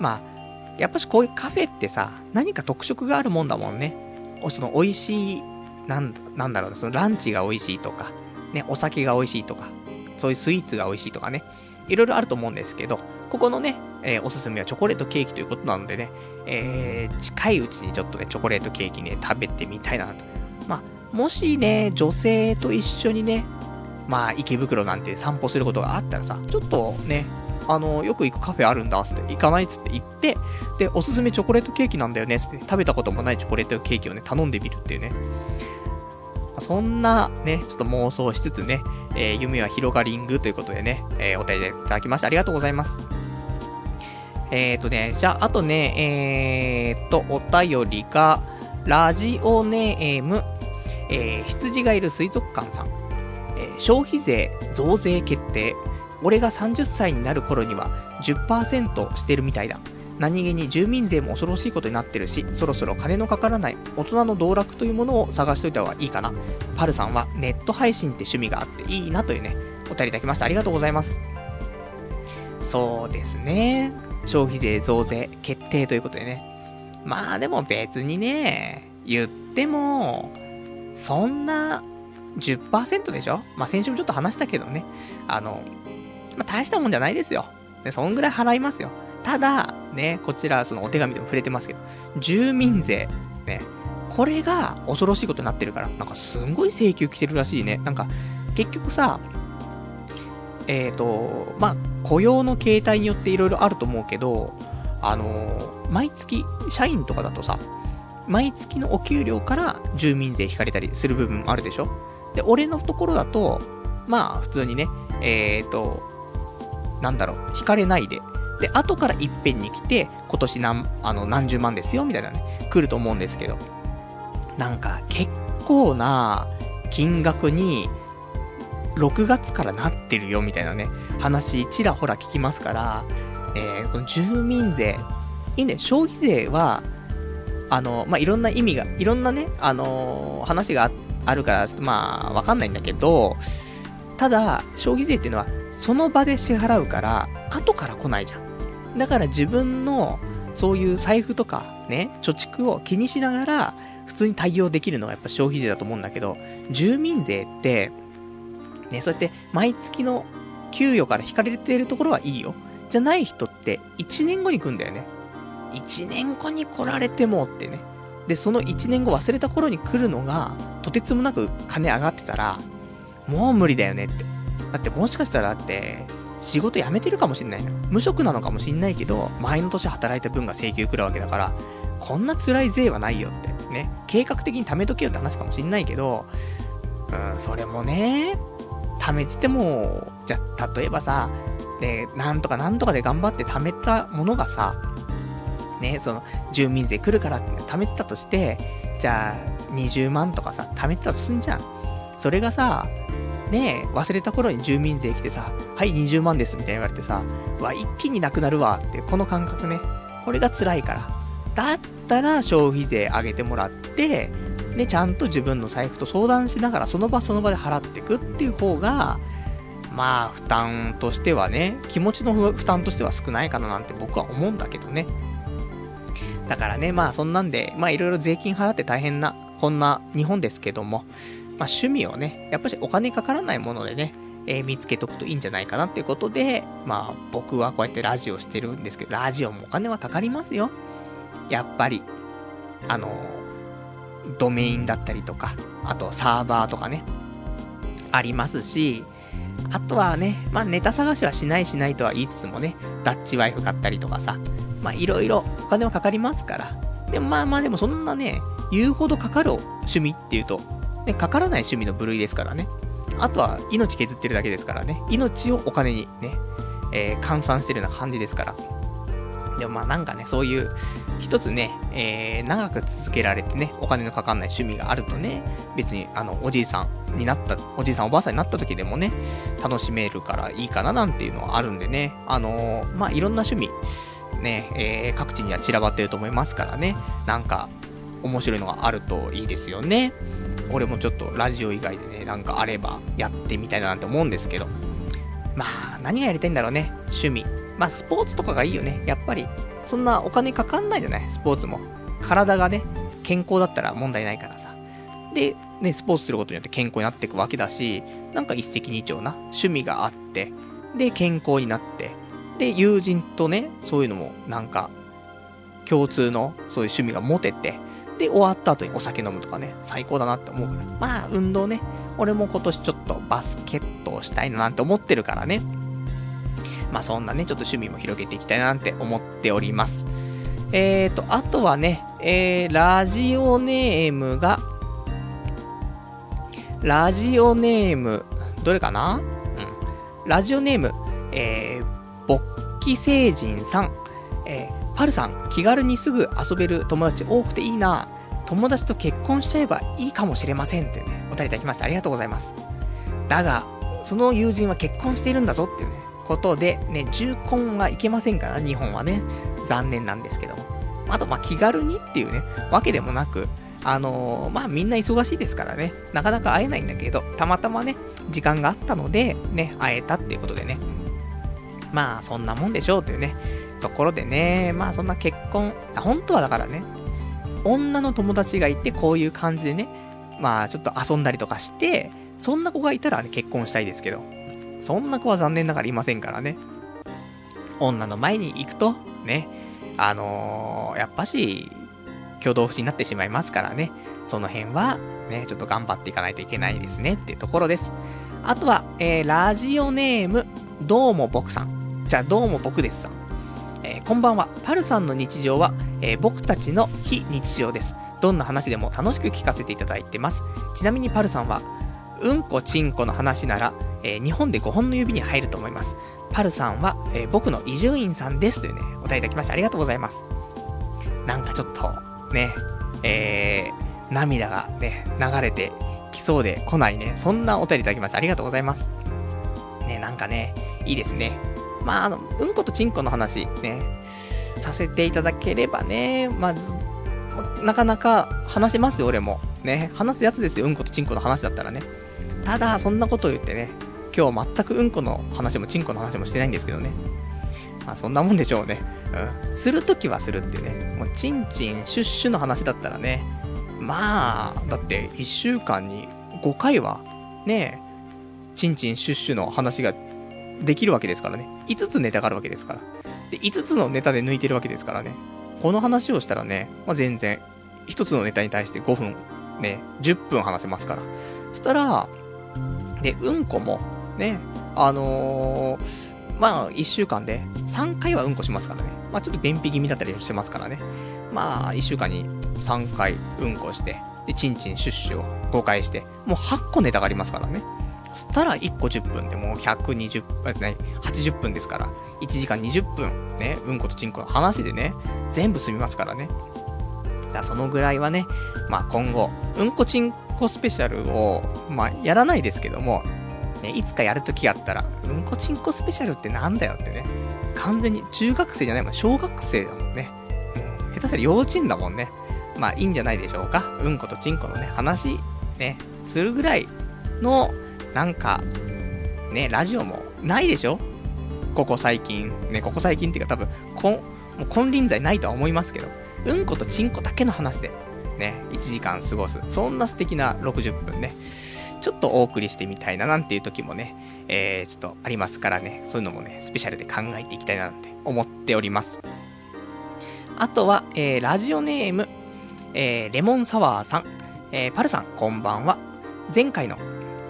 まあ、やっぱしこういうカフェってさ、何か特色があるもんだもんね。おその美味しい、なん、なんだろうな、そのランチが美味しいとか、ね、お酒が美味しいとか、そういうスイーツが美味しいとかね、いろいろあると思うんですけど、ここのね、えーおすすめはチョコレートケーキということなのでね、えー近いうちにちょっとね、チョコレートケーキね、食べてみたいなと。まあ、もしね、女性と一緒にね、まあ、池袋なんて散歩することがあったらさ、ちょっとね、あの、よく行くカフェあるんだ、つって、行かないっつって行って、で、おすすめチョコレートケーキなんだよね、つって、食べたこともないチョコレートケーキをね、頼んでみるっていうね。そんなね、ちょっと妄想しつつね、えー夢は広がりんぐということでね、えーお便りいただきましてありがとうございます。えーとね、じゃあ、あとね、えーと、お便りが、ラジオネーム、えー、羊がいる水族館さん。え、消費税増税決定。俺が30歳になる頃には10%してるみたいだ。何気に住民税も恐ろしいことになってるし、そろそろ金のかからない大人の道楽というものを探しといた方がいいかな。パルさんはネット配信って趣味があっていいなというね、お便りいただきました。ありがとうございます。そうですね。消費税増税決定ということでね。まあでも別にね、言っても、そんな10%でしょ？まあ先週もちょっと話したけどね。あの、まあ大したもんじゃないですよ。ね、そんぐらい払いますよ。ただ、ね、こちらそのお手紙でも触れてますけど、住民税、ね、これが恐ろしいことになってるから、なんかすんごい請求来てるらしいね。なんか、結局さ、えっ、ー、と、まあ、雇用の形態によって色々あると思うけど、あのー、毎月、社員とかだとさ、毎月のお給料から住民税引かれたりする部分もあるでしょ？で、俺のところだと、まあ、普通にね、えっ、ー、と、なんだろう、引かれないで、で、後からいっぺんに来て、今年何、あの、何十万ですよ、みたいなね、来ると思うんですけど、なんか、結構な金額に、6月からなってるよ、みたいなね、話、ちらほら聞きますから、えー、この住民税、いいね、消費税は、あの、まあ、いろんな意味が、いろんなね、あのー、話があってあるから、まあ、わかんないんだけど、ただ、消費税っていうのは、その場で支払うから、後から来ないじゃん。だから自分の、そういう財布とか、ね、貯蓄を気にしながら、普通に対応できるのがやっぱ消費税だと思うんだけど、住民税って、ね、そうやって毎月の給与から引かれてるところはいいよ。じゃない人って、1年後に来んだよね。1年後に来られてもってね。で、その1年後忘れた頃に来るのが、とてつもなく金上がってたら、もう無理だよねって。だってもしかしたらだって、仕事辞めてるかもしんないの。無職なのかもしんないけど、前の年働いた分が請求来るわけだから、こんな辛い税はないよって。ね。計画的に貯めとけよって話かもしんないけど、うん、それもね、貯めてても、じゃ、例えばさ、で、なんとかなんとかで頑張って貯めたものがさ、ね、その、住民税来るからって貯めてたとして、じゃあ、20万とかさ、貯めてたとすんじゃん。それがさ、ね忘れた頃に住民税来てさ、はい、20万ですみたいに言われてさ、わ、一気になくなるわって、この感覚ね。これが辛いから。だったら消費税上げてもらって、で、ちゃんと自分の財布と相談しながら、その場その場で払っていくっていう方が、まあ、負担としてはね、気持ちの負担としては少ないかななんて僕は思うんだけどね。だからね、まあそんなんで、まあいろいろ税金払って大変な、こんな日本ですけども、まあ趣味をね、やっぱりお金かからないものでね、えー、見つけとくといいんじゃないかなっていうことで、まあ僕はこうやってラジオしてるんですけど、ラジオもお金はかかりますよ。やっぱり。あの、ドメインだったりとか、あとサーバーとかね、ありますし、あとはね、まあネタ探しはしないしないとは言いつつもね、ダッチワイフ買ったりとかさ、まあいろいろお金はかかりますから。でもまあまあでもそんなね、言うほどかかる趣味っていうと、ね、かからない趣味の部類ですからね。あとは命削ってるだけですからね。命をお金にね、えー、換算してるような感じですから。でもまあなんかね、そういう、一つね、えー、長く続けられてね、お金のかかんない趣味があるとね、別に、あの、おじいさんになった、おじいさんおばあさんになった時でもね、楽しめるからいいかななんていうのはあるんでね、あのー、まあいろんな趣味、ね、えー、各地には散らばってると思いますからね、なんか、面白いのがあるといいですよね。俺もちょっとラジオ以外でね、なんかあればやってみたいななんて思うんですけど。まあ、何がやりたいんだろうね。趣味。まあ、スポーツとかがいいよね。やっぱり、そんなお金かかんないじゃない？スポーツも。体がね、健康だったら問題ないからさ。で、ね、スポーツすることによって健康になっていくわけだし、なんか一石二鳥な趣味があって、で、健康になって、で、友人とね、そういうのもなんか、共通のそういう趣味が持てて、で、終わった後にお酒飲むとかね、最高だなって思うから。まあ、運動ね、俺も今年ちょっとバスケットをしたいななんて思ってるからね。まあそんなね、ちょっと趣味も広げていきたいななんて思っております。えーと、あとはね、えー、ラジオネームが、ラジオネーム、どれかな？うん。ラジオネーム、えー、勃起星人さん。えー、パルさん、気軽にすぐ遊べる友達多くていいな。友達と結婚しちゃえばいいかもしれませんってね、お便りいただきましてありがとうございます。だが、その友人は結婚しているんだぞっていうね、ことで、ね、重婚はいけませんから、日本はね、残念なんですけども。あと、まあ、気軽にっていうね、わけでもなく、あのー、まあ、みんな忙しいですからね、なかなか会えないんだけど、たまたまね、時間があったので、ね、会えたっていうことでね、まあ、そんなもんでしょうというね、ところでね、まあ、そんな結婚、本当はだからね、女の友達がいて、こういう感じでね、まあ、ちょっと遊んだりとかして、そんな子がいたら、ね、結婚したいですけど、そんな子は残念ながらいませんからね。女の前に行くと、ね、あのー、やっぱし、挙動不審になってしまいますからね、その辺は、ね、ちょっと頑張っていかないといけないですねっていうところです。あとは、えー、ラジオネーム、どうも僕さん。じゃあ、どうも僕ですさん。えー、こんばんは。パルさんの日常は、えー、僕たちの非日常です。どんな話でも楽しく聞かせていただいてます。ちなみにパルさんは、うんこちんこの話なら、えー、日本で5本の指に入ると思います。パルさんは、え、僕の伊集院さんですというね、お答えいただきましてありがとうございます。なんかちょっと、ね、え、涙がね、流れてきそうで来ないね、そんなお便りいただきましてありがとうございます。ね、なんかね、いいですね。まあ、あの、うんことちんこの話、ね、させていただければね、まず、なかなか話せますよ、俺も。ね、話すやつですよ、うんことちんこの話だったらね。ただ、そんなことを言ってね、今日全くうんこの話もちんこの話もしてないんですけどね。まあ、そんなもんでしょうね。うん。するときはするってね。もう、ちんちん、シュッシュの話だったらね。まあ、だって1週間に5回は、ねえ、ちんちん、シュッシュの話ができるわけですからね。5つネタがあるわけですから。で、5つのネタで抜いてるわけですからね。この話をしたらね、まあ、全然、1つのネタに対して5分、ね、10分話せますから。そしたら、で、うんこも、ね、あのー、まあ、1週間で3回はうんこしますからね。まあ、ちょっと便秘気味だったりしてますからね。まあ、1週間に3回うんこして、で、チンチンシュッシュを5回して、もう8個ネタがありますからね。したら1個10分でもう120あ、ね、80分ですから、1時間20分、ね、うんことちんこの話でね、全部済みますからね。だそのぐらいはね、まあ今後、うんこちんこスペシャルを、まあやらないですけども、ね、いつかやるときあったら、うんこちんこスペシャルってなんだよってね、完全に中学生じゃないもん、小学生だもんね。下手したら幼稚園だもんね。まあいいんじゃないでしょうか。うんことちんこのね、話、ね、するぐらいの、なんか、ね、ラジオもないでしょ？ここ最近。ね、ここ最近っていうか多分、こ、もう金輪際ないとは思いますけど、うんことちんこだけの話で、ね、1時間過ごす。そんな素敵な60分ね。ちょっとお送りしてみたいななんていう時もね、えー、ちょっとありますからね、そういうのもね、スペシャルで考えていきたいななんて思っております。あとは、えー、ラジオネーム、えー、レモンサワーさん、えー、パルさん、こんばんは。前回の、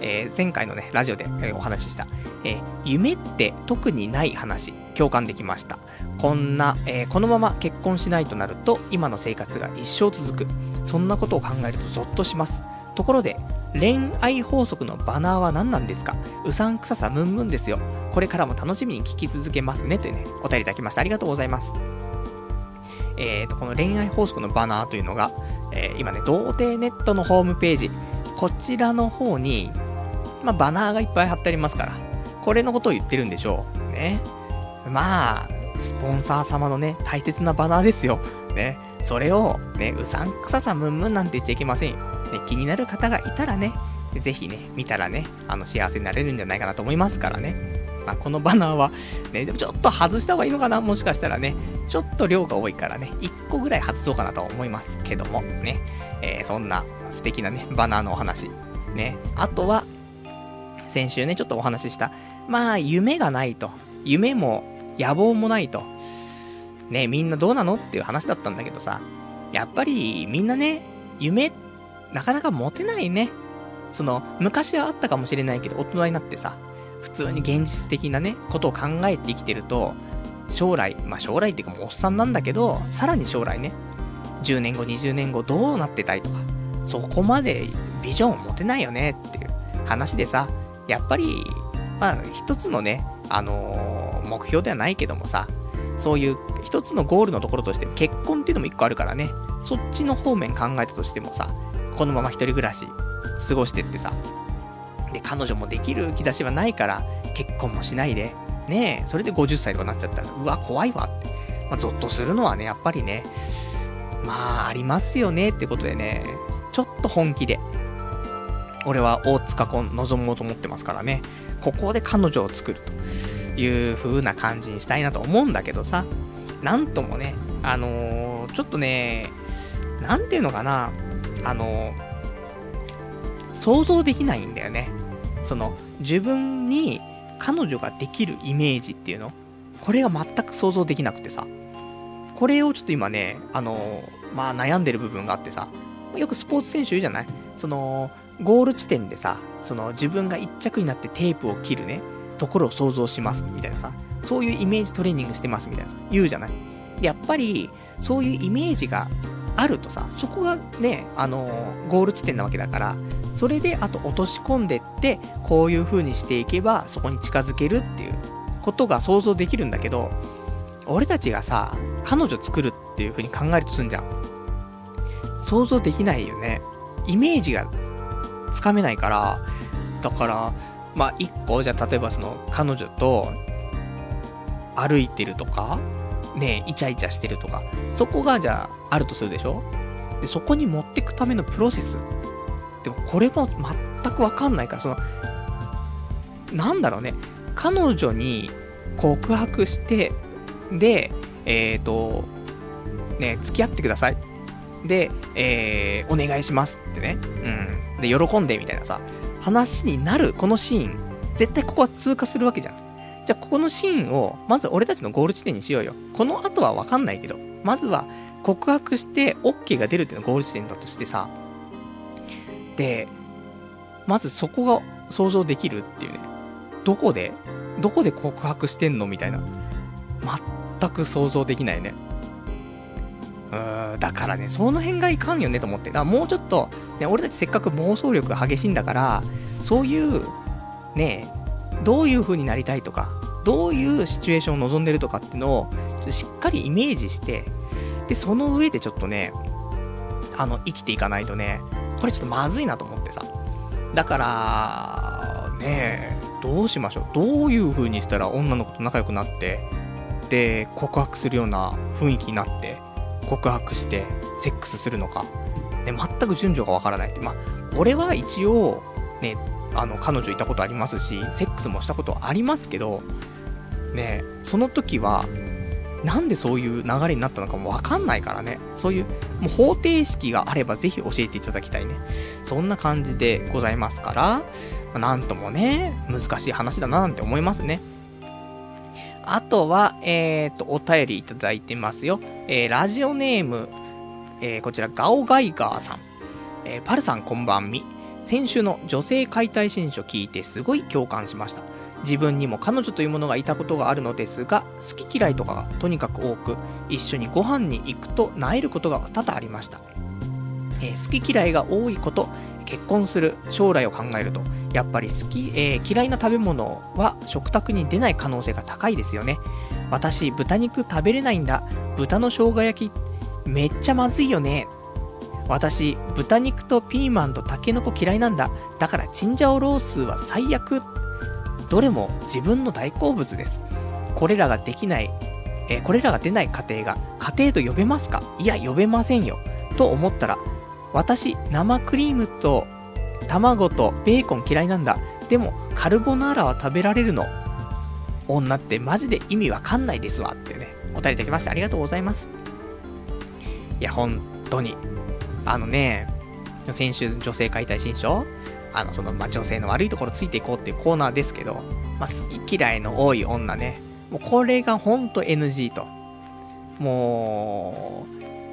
えー、前回のね、ラジオで、えお話しした、え夢って特にない話、共感できました。こんな、えー、このまま結婚しないとなると、今の生活が一生続く。そんなことを考えるとゾッとします。ところで、恋愛法則のバナーは何なんですか？うさんくささムンムンですよ。これからも楽しみに聞き続けますね。というね、お便りいただきました。ありがとうございます。えーと、この恋愛法則のバナーというのが、えー、今ね、童貞ネットのホームページ、こちらの方に、まあ、バナーがいっぱい貼ってありますから、これのことを言ってるんでしょう。ね。まあ、スポンサー様のね、大切なバナーですよ。ね。それを、ね、うさんくささムンムンなんて言っちゃいけませんよ。ね、気になる方がいたらね、ぜひね、見たらね、あの、幸せになれるんじゃないかなと思いますからね。まあ、このバナーは、ね、でもちょっと外した方がいいのかな？もしかしたらね、ちょっと量が多いからね、1個ぐらい外そうかなと思いますけども、ね、えー、そんな素敵なね、バナーのお話。ね、あとは、先週ね、ちょっとお話しした、まあ、夢がないと。夢も、野望もないと。ね、みんなどうなのっていう話だったんだけどさ、やっぱりみんなね、夢、なかなか持てないね。その、昔はあったかもしれないけど、大人になってさ、普通に現実的なね、ことを考えて生きてると、将来、まあ将来っていうかもうおっさんなんだけど、さらに将来ね、10年後、20年後どうなってたいとか、そこまでビジョンを持てないよねっていう話でさ、やっぱり、まあ一つのね、あのー、目標ではないけどもさ、そういう一つのゴールのところとして結婚っていうのも一個あるからね、そっちの方面考えたとしてもさ、このまま一人暮らし過ごしてってさ、で、彼女もできる兆しはないから、結婚もしないで、ねえ、それで50歳とかなっちゃったら、うわ、怖いわって。まあ、ゾッとするのはね、やっぱりね、まあ、ありますよねってことでね、ちょっと本気で、俺は大塚婚望もうと思ってますからね、ここで彼女を作るという風な感じにしたいなと思うんだけどさ、なんともね、あのー、ちょっとね、なんていうのかな、あのー、想像できないんだよね。その、自分に彼女ができるイメージっていうの。これが全く想像できなくてさ。これをちょっと今ね、あのー、まあ悩んでる部分があってさ、よくスポーツ選手言うじゃない。その、ゴール地点でさ、その自分が一着になってテープを切るね、ところを想像しますみたいなさ、そういうイメージトレーニングしてますみたいなさ、言うじゃない？やっぱり、そういうイメージがあるとさ、そこがね、あのー、ゴール地点なわけだから、それであと落とし込んでって、こういう風にしていけば、そこに近づけるっていうことが想像できるんだけど、俺たちがさ、彼女作るっていう風に考えるとすんじゃん。想像できないよね。イメージがつかめないから、だから、まあ、一個、じゃ例えばその、彼女と、歩いてるとか、ねイチャイチャしてるとか、そこがじゃあ、あるとするでしょ？で、そこに持ってくためのプロセス。でも、これも全くわかんないから、その、なんだろうね、彼女に告白して、で、えっ、ー、と、ね、付き合ってください。で、えー、お願いしますってね。うん。で、喜んでみたいなさ、話になるこのシーン、絶対ここは通過するわけじゃん。じゃあ、ここのシーンを、まず俺たちのゴール地点にしようよ。この後はわかんないけど、まずは告白して OK が出るっていうのがゴール地点だとしてさ、で、まずそこが想像できるっていうね。どこでどこで告白してんのみたいな。全く想像できないね。うん、だからね、その辺がいかんよねと思って。だからもうちょっと、ね、俺たちせっかく妄想力が激しいんだから、そういう、ね、どういう風になりたいとか、どういうシチュエーションを望んでるとかっていうのを、ちょっとしっかりイメージして、で、その上でちょっとね、あの、生きていかないとね、これちょっとまずいなと思ってさ。だから、ねどうしましょう。どういう風にしたら女の子と仲良くなって、で、告白するような雰囲気になって、告白して、セックスするのか。ね、全く順序がわからないって。まあ、俺は一応、ね、あの、彼女いたことありますし、セックスもしたことありますけど、ね、その時は、なんでそういう流れになったのかもわかんないからね。そういう、もう方程式があればぜひ教えていただきたいね。そんな感じでございますから、ま、なんともね、難しい話だななんて思いますね。あとは、えっ、ー、と、お便りいただいてますよ。えー、ラジオネーム、えー、こちら、ガオガイガーさん。えー、パルさんこんばんみ。先週の女性解体新書聞いてすごい共感しました。自分にも彼女というものがいたことがあるのですが、好き嫌いとかがとにかく多く、一緒にご飯に行くと萎えることが多々ありました。えー、好き嫌いが多いこと、結婚する将来を考えると、やっぱり好き、えー、嫌いな食べ物は食卓に出ない可能性が高いですよね。私、豚肉食べれないんだ。豚の生姜焼き、めっちゃまずいよね。私、豚肉とピーマンとタケノコ嫌いなんだ。だからチンジャオロースは最悪。どれも自分の大好物です。これらができない、えー、これらが出ない家庭が家庭と呼べますか？いや、呼べませんよ。と思ったら、私、生クリームと卵とベーコン嫌いなんだ。でも、カルボナーラは食べられるの。女ってマジで意味わかんないですわ。ってね、お便りいただきましてありがとうございます。いや、本当に。あのね、先週女性解体新書？あの、その、ま、女性の悪いところついていこうっていうコーナーですけど、まあ、好き嫌いの多い女ね、もうこれがほんと NG と。も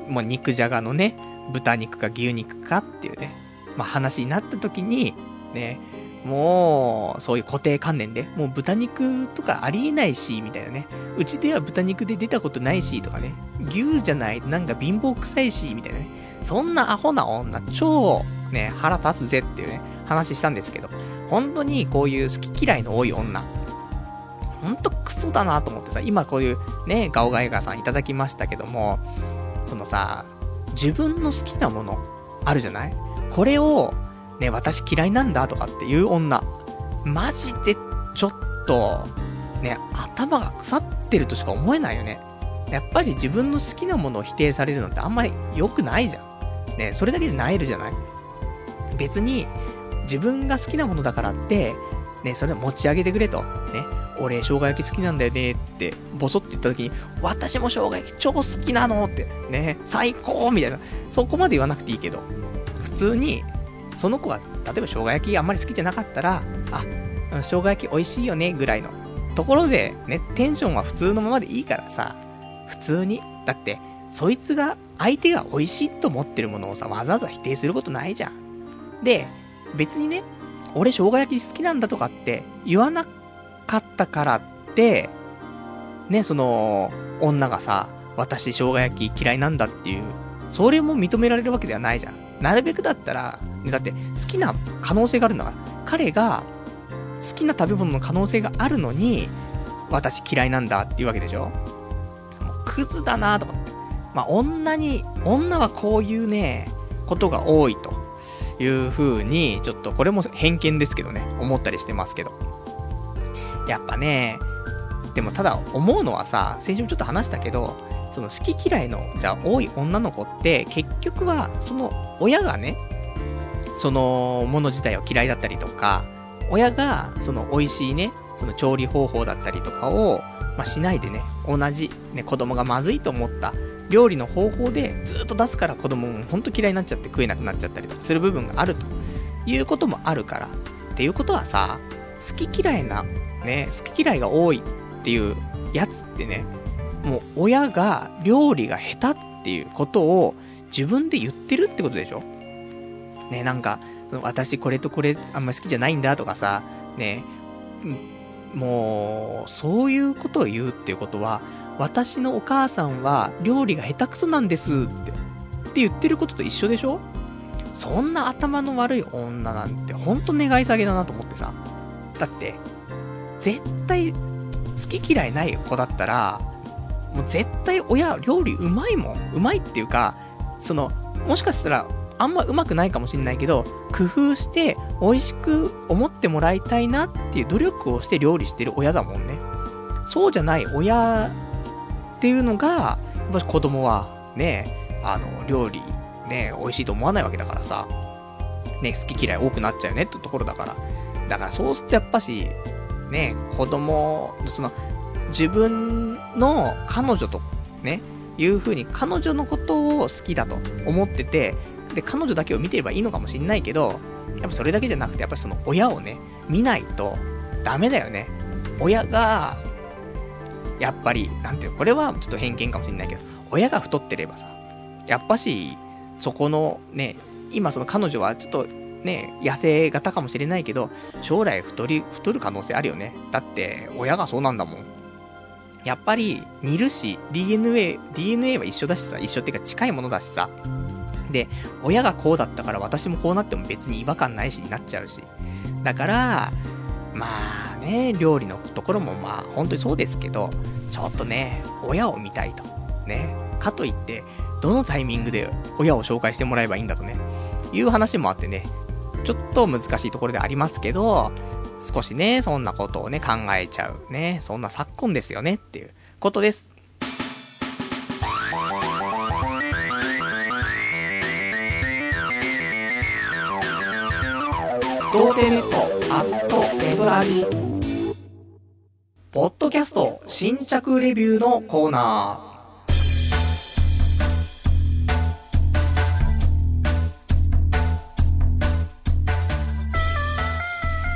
う、もう肉じゃがのね、豚肉か牛肉かっていうね、まあ、話になった時に、ね、もう、そういう固定観念で、もう豚肉とかありえないし、みたいなね。うちでは豚肉で出たことないし、とかね。牛じゃないとなんか貧乏臭いし、みたいなね。そんなアホな女、超、ね、腹立つぜっていうね。話したんですけど、本当にこういう好き嫌いの多い女、ほんとクソだなと思ってさ、今こういうね、ガオガイガーさんいただきましたけども、そのさ、自分の好きなもの、あるじゃない？これを、ね、私嫌いなんだとかっていう女、マジでちょっと、ね、頭が腐ってるとしか思えないよね。やっぱり自分の好きなものを否定されるのってあんまり良くないじゃん。ね、それだけで萎えるじゃない？別に、自分が好きなものだからって、ね、それを持ち上げてくれと。ね、俺、生姜焼き好きなんだよねって、ボソって言った時に、私も生姜焼き超好きなのって、ね、最高みたいな。そこまで言わなくていいけど、普通に、その子が、例えば生姜焼きあんまり好きじゃなかったら、あ、生姜焼き美味しいよね、ぐらいのところで、ね、テンションは普通のままでいいからさ、普通に。だって、そいつが、相手が美味しいと思ってるものをさ、わざわざ否定することないじゃん。で、別にね、俺生姜焼き好きなんだとかって言わなかったからって、ね、その、女がさ、私生姜焼き嫌いなんだっていう、それも認められるわけではないじゃん。なるべくだったら、ね、だって好きな可能性があるんだから、彼が好きな食べ物の可能性があるのに、私嫌いなんだっていうわけでしょもうクズだなと思って。まあ、女に、女はこういうね、ことが多いという風に、ちょっとこれも偏見ですけどね、思ったりしてますけど。やっぱね、でもただ思うのはさ、先週もちょっと話したけど、その好き嫌いの、じゃあ多い女の子って、結局は、その親がね、そのもの自体を嫌いだったりとか、親が、その美味しいね、その調理方法だったりとかを、まあ、しないでね、同じ、ね、子供がまずいと思った料理の方法でずっと出すから子供もほんと嫌いになっちゃって食えなくなっちゃったりとかする部分があるということもあるから。っていうことはさ、好き嫌いな、ね、好き嫌いが多いっていうやつってね、もう親が料理が下手っていうことを自分で言ってるってことでしょ？ね、なんか、私これとこれあんまり好きじゃないんだとかさ、ね、もう、そういうことを言うっていうことは、私のお母さんは料理が下手くそなんですって、って言ってることと一緒でしょ？そんな頭の悪い女なんてほんと願い下げだなと思ってさ。だって、絶対好き嫌いない子だったら、もう絶対親料理うまいもん。うまいっていうか、その、もしかしたらあんまうまくないかもしんないけど、工夫して美味しく思ってもらいたいなっていう努力をして料理してる親だもんね。そうじゃない親っていうのが、やっぱ子供はね、あの、料理ね、美味しいと思わないわけだからさ、ね、好き嫌い多くなっちゃうよねってところだから。だからそうするとやっぱし、ね、子供、その、自分の彼女とね、いう風に彼女のことを好きだと思ってて、で、彼女だけを見てればいいのかもしんないけど、やっぱそれだけじゃなくて、やっぱその親をね、見ないとダメだよね。親が、やっぱり、なんていうこれはちょっと偏見かもしんないけど、親が太ってればさ、やっぱし、そこのね、今その彼女はちょっとね、痩せ型かもしれないけど、将来太り、太る可能性あるよね。だって、親がそうなんだもん。やっぱり、似るし、DNA、DNA は一緒だしさ、一緒っていうか近いものだしさ、で、親がこうだったから私もこうなっても別に違和感ないしになっちゃうし。だから、まあね、料理のところもまあ本当にそうですけど、ちょっとね、親を見たいと。ね。かといって、どのタイミングで親を紹介してもらえばいいんだとね、いう話もあってね、ちょっと難しいところでありますけど、少しね、そんなことをね、考えちゃうね、そんな昨今ですよねっていうことです。童貞ネットアットネトラジポッドキャスト新着レビューのコーナー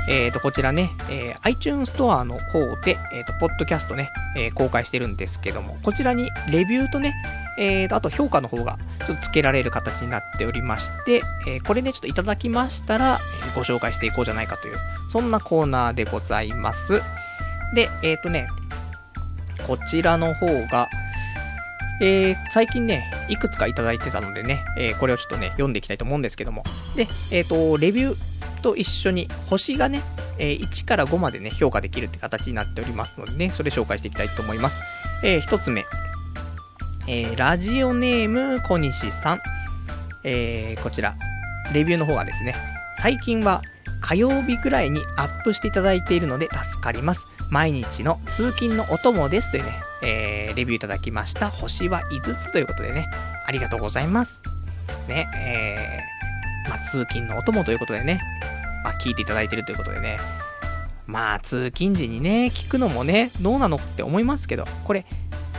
えっ、ー、と、こちらね、えー、iTunes ストアの方で、えっ、ー、と、ポッドキャストね、え、公開してるんですけども、こちらにレビューとね、えーと、あと評価の方がちょっと付けられる形になっておりまして、え、これね、ちょっといただきましたら、えご紹介していこうじゃないかという、そんなコーナーでございます。で、えっ、とね、こちらの方が、えー、最近ね、いくつかいただいてたのでね、えー、これをちょっとね、読んでいきたいと思うんですけども。で、えっ、ー、と、レビューと一緒に星がね、えー、1から5までね、評価できるって形になっておりますのでね、それ紹介していきたいと思います。えー、1つ目。えー、ラジオネーム小西さん。えー、こちら、レビューの方はですね、最近は火曜日くらいにアップしていただいているので助かります。毎日の通勤のお供ですというね、えー、レビューいただきました。星は5つということでね、ありがとうございます。ね、えー、まあ、通勤のお供ということでね、まあ、聞いていただいてるということでね、まあ、通勤時にね、聞くのもね、どうなのって思いますけど、これ、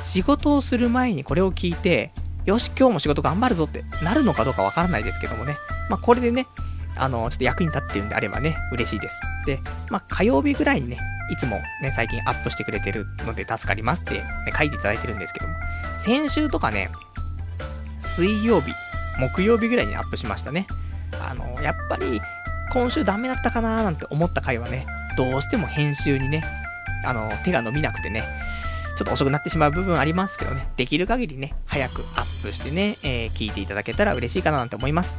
仕事をする前にこれを聞いて、よし、今日も仕事頑張るぞってなるのかどうかわからないですけどもね、まあ、これでね、あの、ちょっと役に立ってるんであればね、嬉しいです。で、まあ、火曜日ぐらいにね、いつもね、最近アップしてくれてるので助かりますって、ね、書いていただいてるんですけども、先週とかね、水曜日、木曜日ぐらいにアップしましたね。あの、やっぱり、今週ダメだったかなーなんて思った回はね、どうしても編集にね、あの、手が伸びなくてね、ちょっと遅くなってしまう部分ありますけどね、できる限りね、早くアップしてね、えー、聞いていただけたら嬉しいかななんて思います。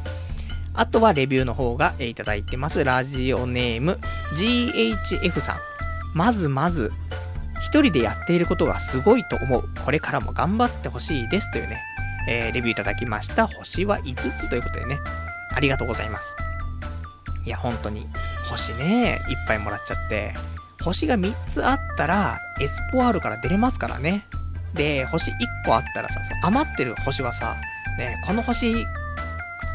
あとはレビューの方が、えー、いただいてます。ラジオネーム、GHF さん。まずまず、一人でやっていることがすごいと思う。これからも頑張ってほしいです。というね、えー、レビューいただきました。星は5つということでね、ありがとうございます。いや、本当に、星ね、いっぱいもらっちゃって、星が3つあったら、エスポアールから出れますからね。で、星1個あったらさ、余ってる星はさ、ね、この星、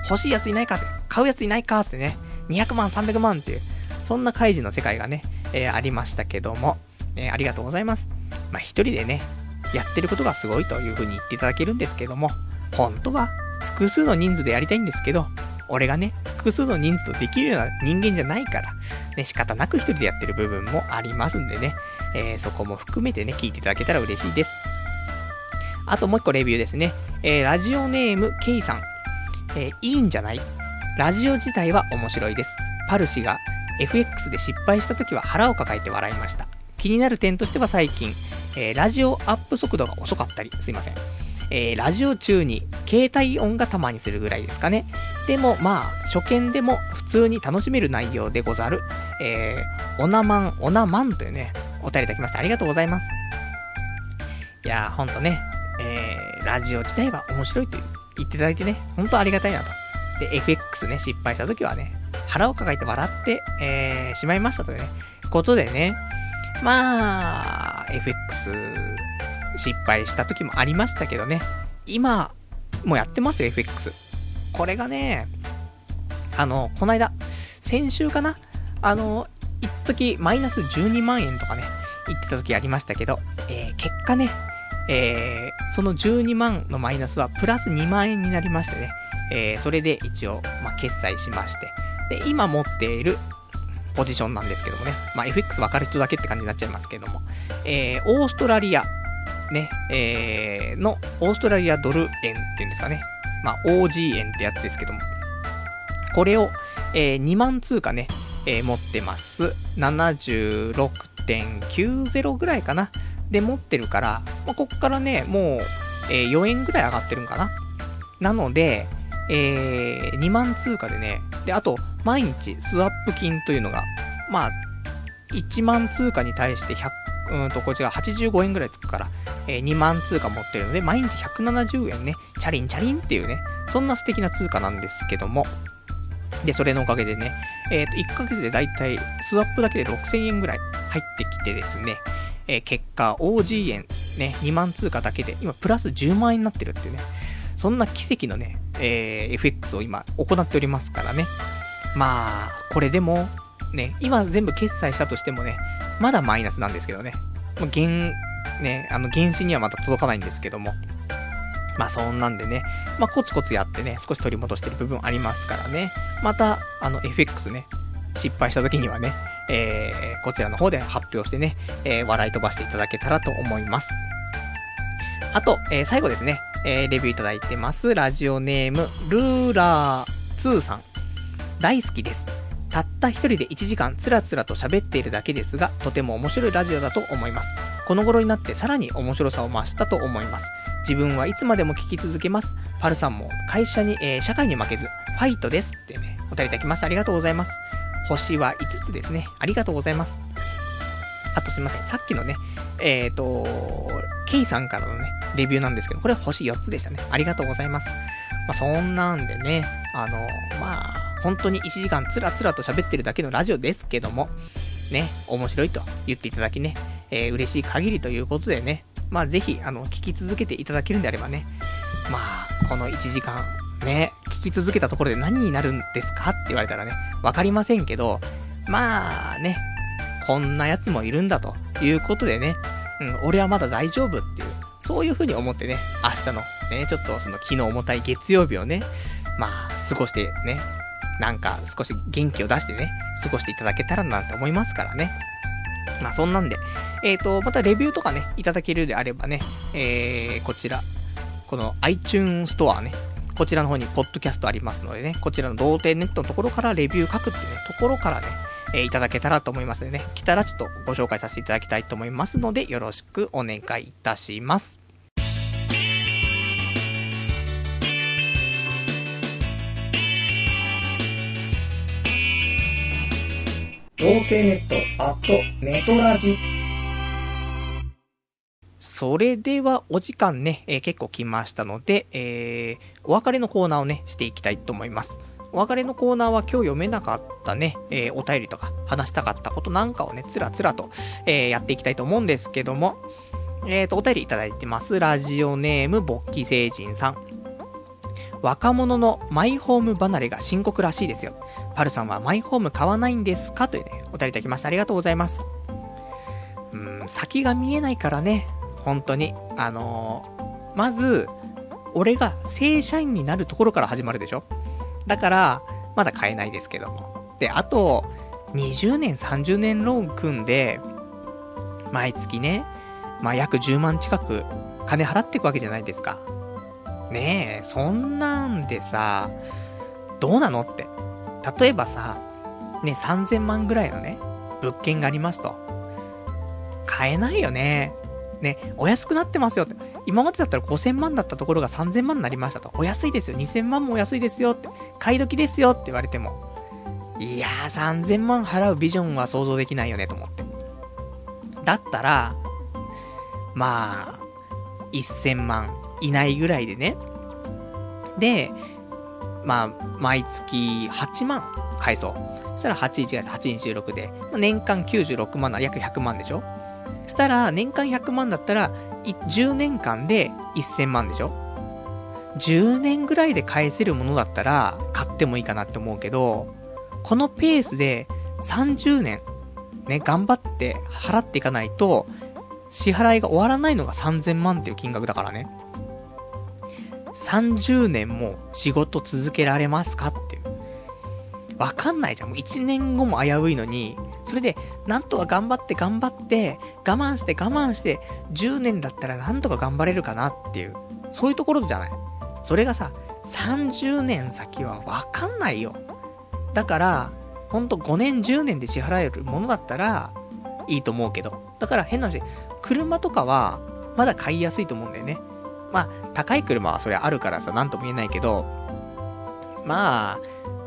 欲しいやついないかって、買うやついないかってね、200万、300万っていう、そんな開示の世界がね、えー、ありましたけども、えー、ありがとうございます。まあ、一人でね、やってることがすごいという風に言っていただけるんですけども、本当は複数の人数でやりたいんですけど、俺がね、複数の人数とできるような人間じゃないから、ね、仕方なく一人でやってる部分もありますんでね、えー、そこも含めてね、聞いていただけたら嬉しいです。あともう一個レビューですね。えー、ラジオネーム、ケイさん。えー、いいんじゃない？ラジオ自体は面白いです。パルシが FX で失敗した時は腹を抱えて笑いました。気になる点としては最近、えー、ラジオアップ速度が遅かったり、すいません。えー、ラジオ中に携帯音がたまにするぐらいですかね。でもまあ、初見でも普通に楽しめる内容でござる。えー、オナマン、オナマンというね、お便りいただきましてありがとうございます。いやー、ほんとね、えー、ラジオ自体は面白いと言っていただいてね、ほんとありがたいなと。で、FX ね、失敗した時はね、腹を抱えて笑って、えー、しまいましたというね、ことでね、まあ、FX 失敗した時もありましたけどね、今、もうやってますよ、FX。これがね、あの、こないだ、先週かな？あの、一時マイナス12万円とかね、言ってた時ありましたけど、えー、結果ね、えー、その12万のマイナスはプラス2万円になりましてね、えー、それで一応、まあ、決済しまして、で、今持っているポジションなんですけどもね、まあ、FX 分かる人だけって感じになっちゃいますけども、えー、オーストラリア、ね、えー、の、オーストラリアドル円っていうんですかね。まあ、OG 円ってやつですけども。これを、えー、2万通貨ね、えー、持ってます。76.90ぐらいかな。で持ってるから、まあ、こっからね、もう、えー、4円ぐらい上がってるんかな。なので、えー、2万通貨でね、で、あと、毎日スワップ金というのが、まあ、1万通貨に対して100、うんと、こちら85円ぐらいつくから、えー、2万通貨持ってるので、毎日170円ね、チャリンチャリンっていうね、そんな素敵な通貨なんですけども、で、それのおかげでね、えっ、ー、と、1ヶ月でだいたいスワップだけで6000円ぐらい入ってきてですね、えー、結果、OG 円、ね、2万通貨だけで、今、プラス10万円になってるってね、そんな奇跡のね、えー、FX を今、行っておりますからね。まあ、これでも、ね、今全部決済したとしてもね、まだマイナスなんですけどね。もう原、ね、あの、原資にはまだ届かないんですけども。まあそんなんでね、まあコツコツやってね、少し取り戻してる部分ありますからね。また、あの、FX ね、失敗した時にはね、えー、こちらの方で発表してね、えー、笑い飛ばしていただけたらと思います。あと、えー、最後ですね、えー、レビューいただいてます。ラジオネーム、ルーラー2さん。大好きです。たった一人で1時間つらつらと喋っているだけですが、とても面白いラジオだと思います。この頃になってさらに面白さを増したと思います。自分はいつまでも聞き続けます。パルさんも会社に、えー、社会に負けず、ファイトです。ってね、お便りいただきました。ありがとうございます。星は5つですね。ありがとうございます。あとすいません。さっきのね、えっ、ー、と、ケイさんからのね、レビューなんですけど、これ星4つでしたね。ありがとうございます。まあ、そんなんでね、あの、まあ、本当に1時間つらつらと喋ってるだけのラジオですけども、ね、面白いと言っていただきね、えー、嬉しい限りということでね、まあぜひ、あの、聞き続けていただけるんであればね、まあ、この1時間、ね、聞き続けたところで何になるんですかって言われたらね、わかりませんけど、まあね、こんなやつもいるんだということでね、うん、俺はまだ大丈夫っていう、そういう風に思ってね、明日のね、ちょっとその気の重たい月曜日をね、まあ、過ごしてね、なんか少し元気を出してね、過ごしていただけたらなって思いますからね。まあそんなんで、えっ、ー、と、またレビューとかね、いただけるであればね、えー、こちら、この iTunes ストアね、こちらの方にポッドキャストありますのでね、こちらの童貞ネットのところからレビュー書くっていうね、ところからね、えー、いただけたらと思いますのでね、来たらちょっとご紹介させていただきたいと思いますので、よろしくお願いいたします。童貞ネット、アット、ネトラジ。それではお時間ね、えー、結構来ましたので、えー、お別れのコーナーをね、していきたいと思います。お別れのコーナーは今日読めなかったね、えー、お便りとか話したかったことなんかをね、つらつらと、えー、やっていきたいと思うんですけども、えーと、お便りいただいてます。ラジオネーム、勃起星人さん。若者のマイホーム離れが深刻らしいですよ。パルさんはマイホーム買わないんですか？というね、お便りいただきました。ありがとうございます。うん、先が見えないからね、本当に。あのー、まず、俺が正社員になるところから始まるでしょ？だから、まだ買えないですけども。で、あと、20年、30年ローン組んで、毎月ね、まあ、約10万近く金払っていくわけじゃないですか。ねえ、そんなんでさ、どうなのって。例えばさ、ね、3000万ぐらいのね、物件がありますと。買えないよね。ね、お安くなってますよって。今までだったら5000万だったところが3000万になりましたと。お安いですよ。2000万もお安いですよって。買い時ですよって言われても。いやー、3000万払うビジョンは想像できないよねと思って。だったら、まあ、1000万いないぐらいでね。で、まあ、毎月8万返そう。そしたら81月826で、年間96万な約100万でしょ？そしたら、年間100万だったら、10年間で1000万でしょ ?10 年ぐらいで返せるものだったら、買ってもいいかなって思うけど、このペースで30年、ね、頑張って払っていかないと、支払いが終わらないのが3000万っていう金額だからね。30年も仕事続けられますかっていう。わかんないじゃん。もう1年後も危ういのに、それで、なんとか頑張って頑張って、我慢して我慢して、10年だったらなんとか頑張れるかなっていう、そういうところじゃない。それがさ、30年先はわかんないよ。だから、ほんと5年10年で支払えるものだったら、いいと思うけど。だから変な話、車とかは、まだ買いやすいと思うんだよね。まあ、高い車はそりゃあるからさ、なんとも言えないけど、まあ、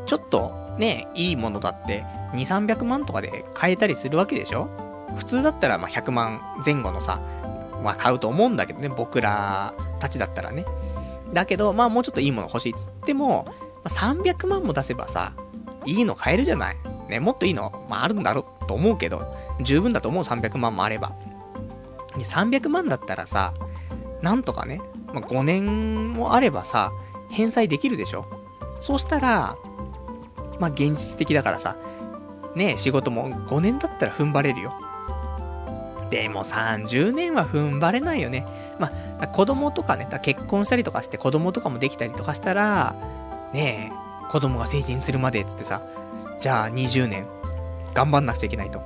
ちょっとね、いいものだって、2、300万とかで買えたりするわけでしょ？普通だったらまあ100万前後のさ、まあ買うと思うんだけどね、僕らたちだったらね。だけど、まあもうちょっといいもの欲しいっつっても、まあ、300万も出せばさ、いいの買えるじゃない？ね、もっといいの、まああるんだろうと思うけど、十分だと思う300万もあれば。で300万だったらさ、なんとかね、まあ、5年もあればさ、返済できるでしょそうしたら、まあ、現実的だからさ、ね仕事も5年だったら踏ん張れるよ。でも30年は踏ん張れないよね。まあ、子供とかね、結婚したりとかして子供とかもできたりとかしたら、ねえ、子供が成人するまでっつってさ、じゃあ20年、頑張んなくちゃいけないと。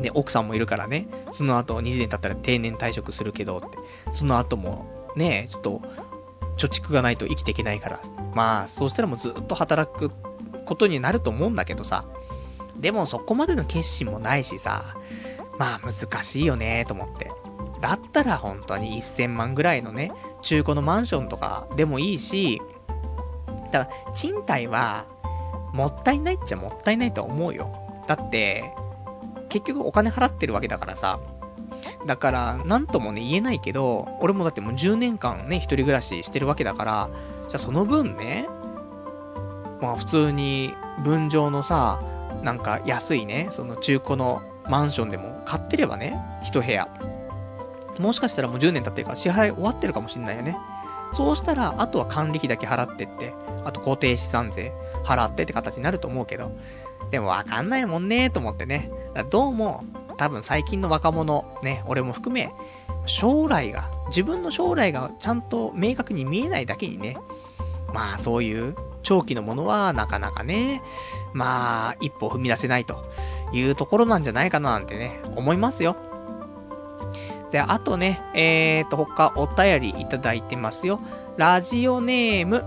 で、奥さんもいるからね、その後20年経ったら定年退職するけどって、その後も、ね、ちょっと、貯蓄がないと生きていけないから、まあ、そうしたらもうずっと働くことになると思うんだけどさ、でもそこまでの決心もないしさ、まあ難しいよねと思って。だったら本当に1000万ぐらいのね、中古のマンションとかでもいいし、だから賃貸は、もったいないっちゃもったいないと思うよ。だって、結局お金払ってるわけだからさ。だから、なんともね、言えないけど、俺もだってもう10年間ね、一人暮らししてるわけだから、じゃあその分ね、まあ普通に、分譲のさ、なんか安いね、その中古のマンションでも買ってればね、一部屋。もしかしたらもう10年経ってるから支払い終わってるかもしんないよね。そうしたら、あとは管理費だけ払ってって、あと固定資産税払ってって形になると思うけど、でもわかんないもんねと思ってね。どうも、多分最近の若者、ね、俺も含め、将来が、自分の将来がちゃんと明確に見えないだけにね、まあそういう長期のものはなかなかね、まあ一歩踏み出せないというところなんじゃないかななんてね、思いますよ。で、あとね、えーと、他お便りいただいてますよ。ラジオネーム、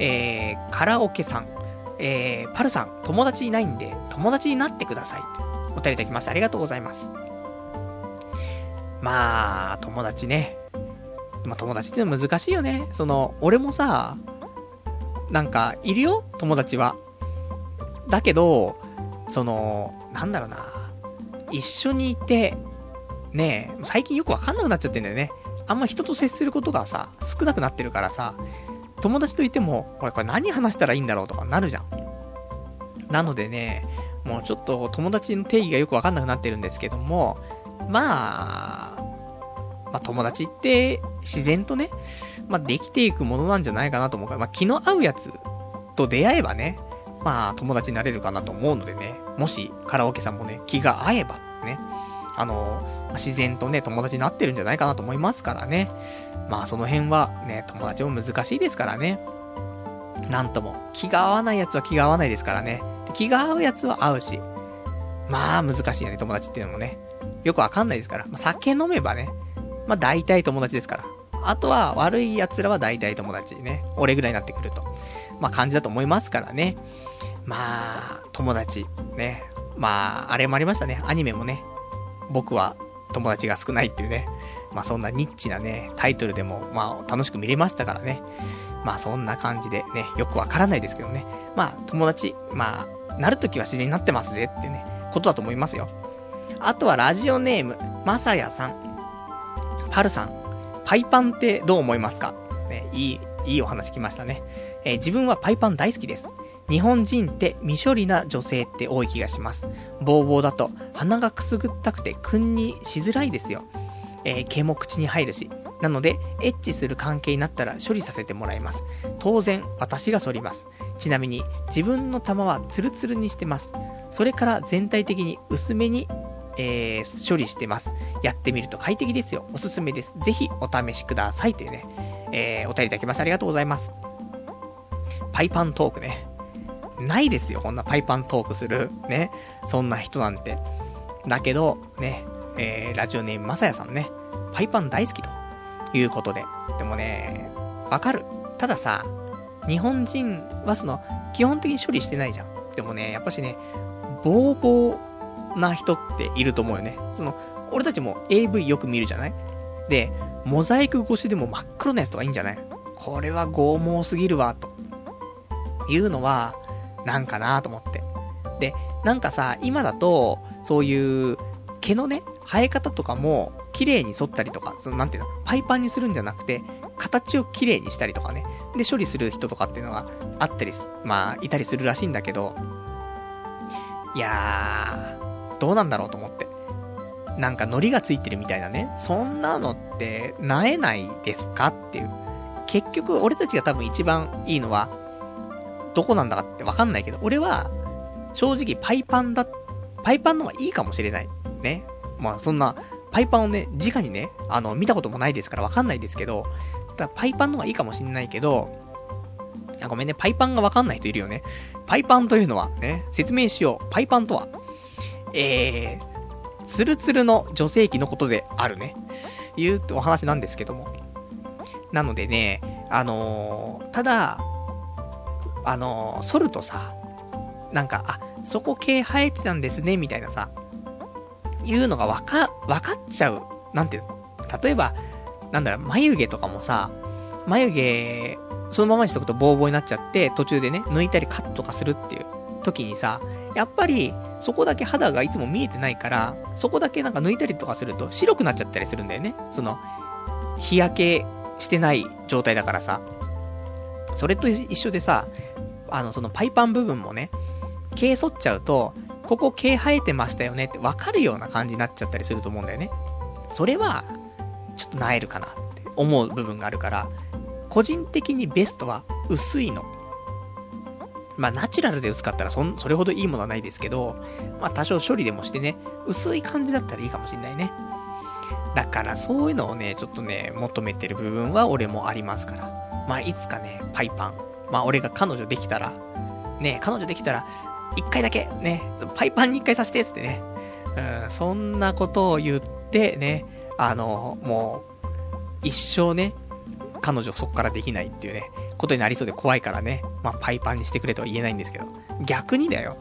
えー、カラオケさん。えー、パルさん、友達いないんで、友達になってください。お便りいただきましてありがとうございます。まあ、友達ね。まあ、友達って難しいよね。その、俺もさ、なんか、いるよ友達は。だけど、その、なんだろうな。一緒にいて、ねえ、最近よくわかんなくなっちゃってんだよね。あんま人と接することがさ、少なくなってるからさ、友達といても、これこれ何話したらいいんだろうとかなるじゃん。なのでね、もうちょっと友達の定義がよくわかんなくなってるんですけども、まあ、まあ友達って自然とね、まあできていくものなんじゃないかなと思うから、まあ気の合うやつと出会えばね、まあ友達になれるかなと思うのでね、もしカラオケさんもね、気が合えばね、あの、自然とね、友達になってるんじゃないかなと思いますからね。まあその辺はね、友達も難しいですからね。なんとも、気が合わない奴は気が合わないですからね。気が合う奴は合うし。まあ難しいよね、友達っていうのもね。よくわかんないですから。まあ、酒飲めばね、まあ大体友達ですから。あとは悪い奴らは大体友達ね。俺ぐらいになってくると。まあ感じだと思いますからね。まあ、友達。ね。まあ、あれもありましたね。アニメもね。僕は友達が少ないっていうね。まあそんなニッチなね、タイトルでも、まあ楽しく見れましたからね。まあそんな感じでね、よくわからないですけどね。まあ友達、まあ、なるときは自然になってますぜってね、ことだと思いますよ。あとはラジオネーム、まさやさん。パルさん、パイパンってどう思いますか？ね、いい、いいお話来ましたね。えー、自分はパイパン大好きです。日本人って未処理な女性って多い気がします。ボーボーだと鼻がくすぐったくて君にしづらいですよ。えー、毛も口に入るし。なので、エッチする関係になったら処理させてもらいます。当然、私が反ります。ちなみに、自分の玉はツルツルにしてます。それから全体的に薄めに、えー、処理してます。やってみると快適ですよ。おすすめです。ぜひお試しください。というね、えー、お便りいただきましてありがとうございます。パイパントークね。ないですよ、こんなパイパントークする、ね、そんな人なんて。だけど、ね、えー、ラジオネームまさやさんね、パイパン大好きということで。でもね、わかる。たださ、日本人はその、基本的に処理してないじゃん。でもね、やっぱしね、ボーボーな人っていると思うよね。その、俺たちも AV よく見るじゃない？で、モザイク越しでも真っ黒なやつとかいいんじゃない？これは拷問すぎるわ、と。いうのは、なんかなと思って。で、なんかさ、今だと、そういう、毛のね、生え方とかも、綺麗に沿ったりとか、その、なんていうの、パイパンにするんじゃなくて、形を綺麗にしたりとかね、で、処理する人とかっていうのがあったりす、まあ、いたりするらしいんだけど、いやー、どうなんだろうと思って。なんか、糊がついてるみたいなね、そんなのって、なえないですかっていう。結局、俺たちが多分一番いいのは、どこなんだかってわかんないけど、俺は、正直パイパンだ、パイパンの方がいいかもしれない。ね。まあそんな、パイパンをね、直にね、あの、見たこともないですからわかんないですけど、ただパイパンの方がいいかもしれないけど、あごめんね、パイパンがわかんない人いるよね。パイパンというのは、ね、説明しよう。パイパンとは、えー、ツルツルの女性器のことであるね。いうお話なんですけども。なのでね、あのー、ただ、あの、剃るとさ、なんか、あ、そこ毛生えてたんですね、みたいなさ、いうのがわか、わかっちゃう。なんていうの例えば、なんだろう、眉毛とかもさ、眉毛そのままにしとくとボーボーになっちゃって、途中でね、抜いたりカットとかするっていう時にさ、やっぱり、そこだけ肌がいつも見えてないから、そこだけなんか抜いたりとかすると白くなっちゃったりするんだよね。その、日焼けしてない状態だからさ。それと一緒でさ、あの、そのパイパン部分もね、毛剃っちゃうと、ここ毛生えてましたよねって分かるような感じになっちゃったりすると思うんだよね。それは、ちょっとなえるかなって思う部分があるから、個人的にベストは薄いの。まあ、ナチュラルで薄かったらそん、それほどいいものはないですけど、まあ、多少処理でもしてね、薄い感じだったらいいかもしんないね。だから、そういうのをね、ちょっとね、求めてる部分は俺もありますから。まあ、いつかね、パイパン。まあ、俺が彼女できたら、ね、彼女できたら、一回だけ、ね、パイパンに一回させて、つってね。うん、そんなことを言ってね、あの、もう、一生ね、彼女そこからできないっていうね、ことになりそうで怖いからね、まあ、パイパンにしてくれとは言えないんですけど、逆にだよ。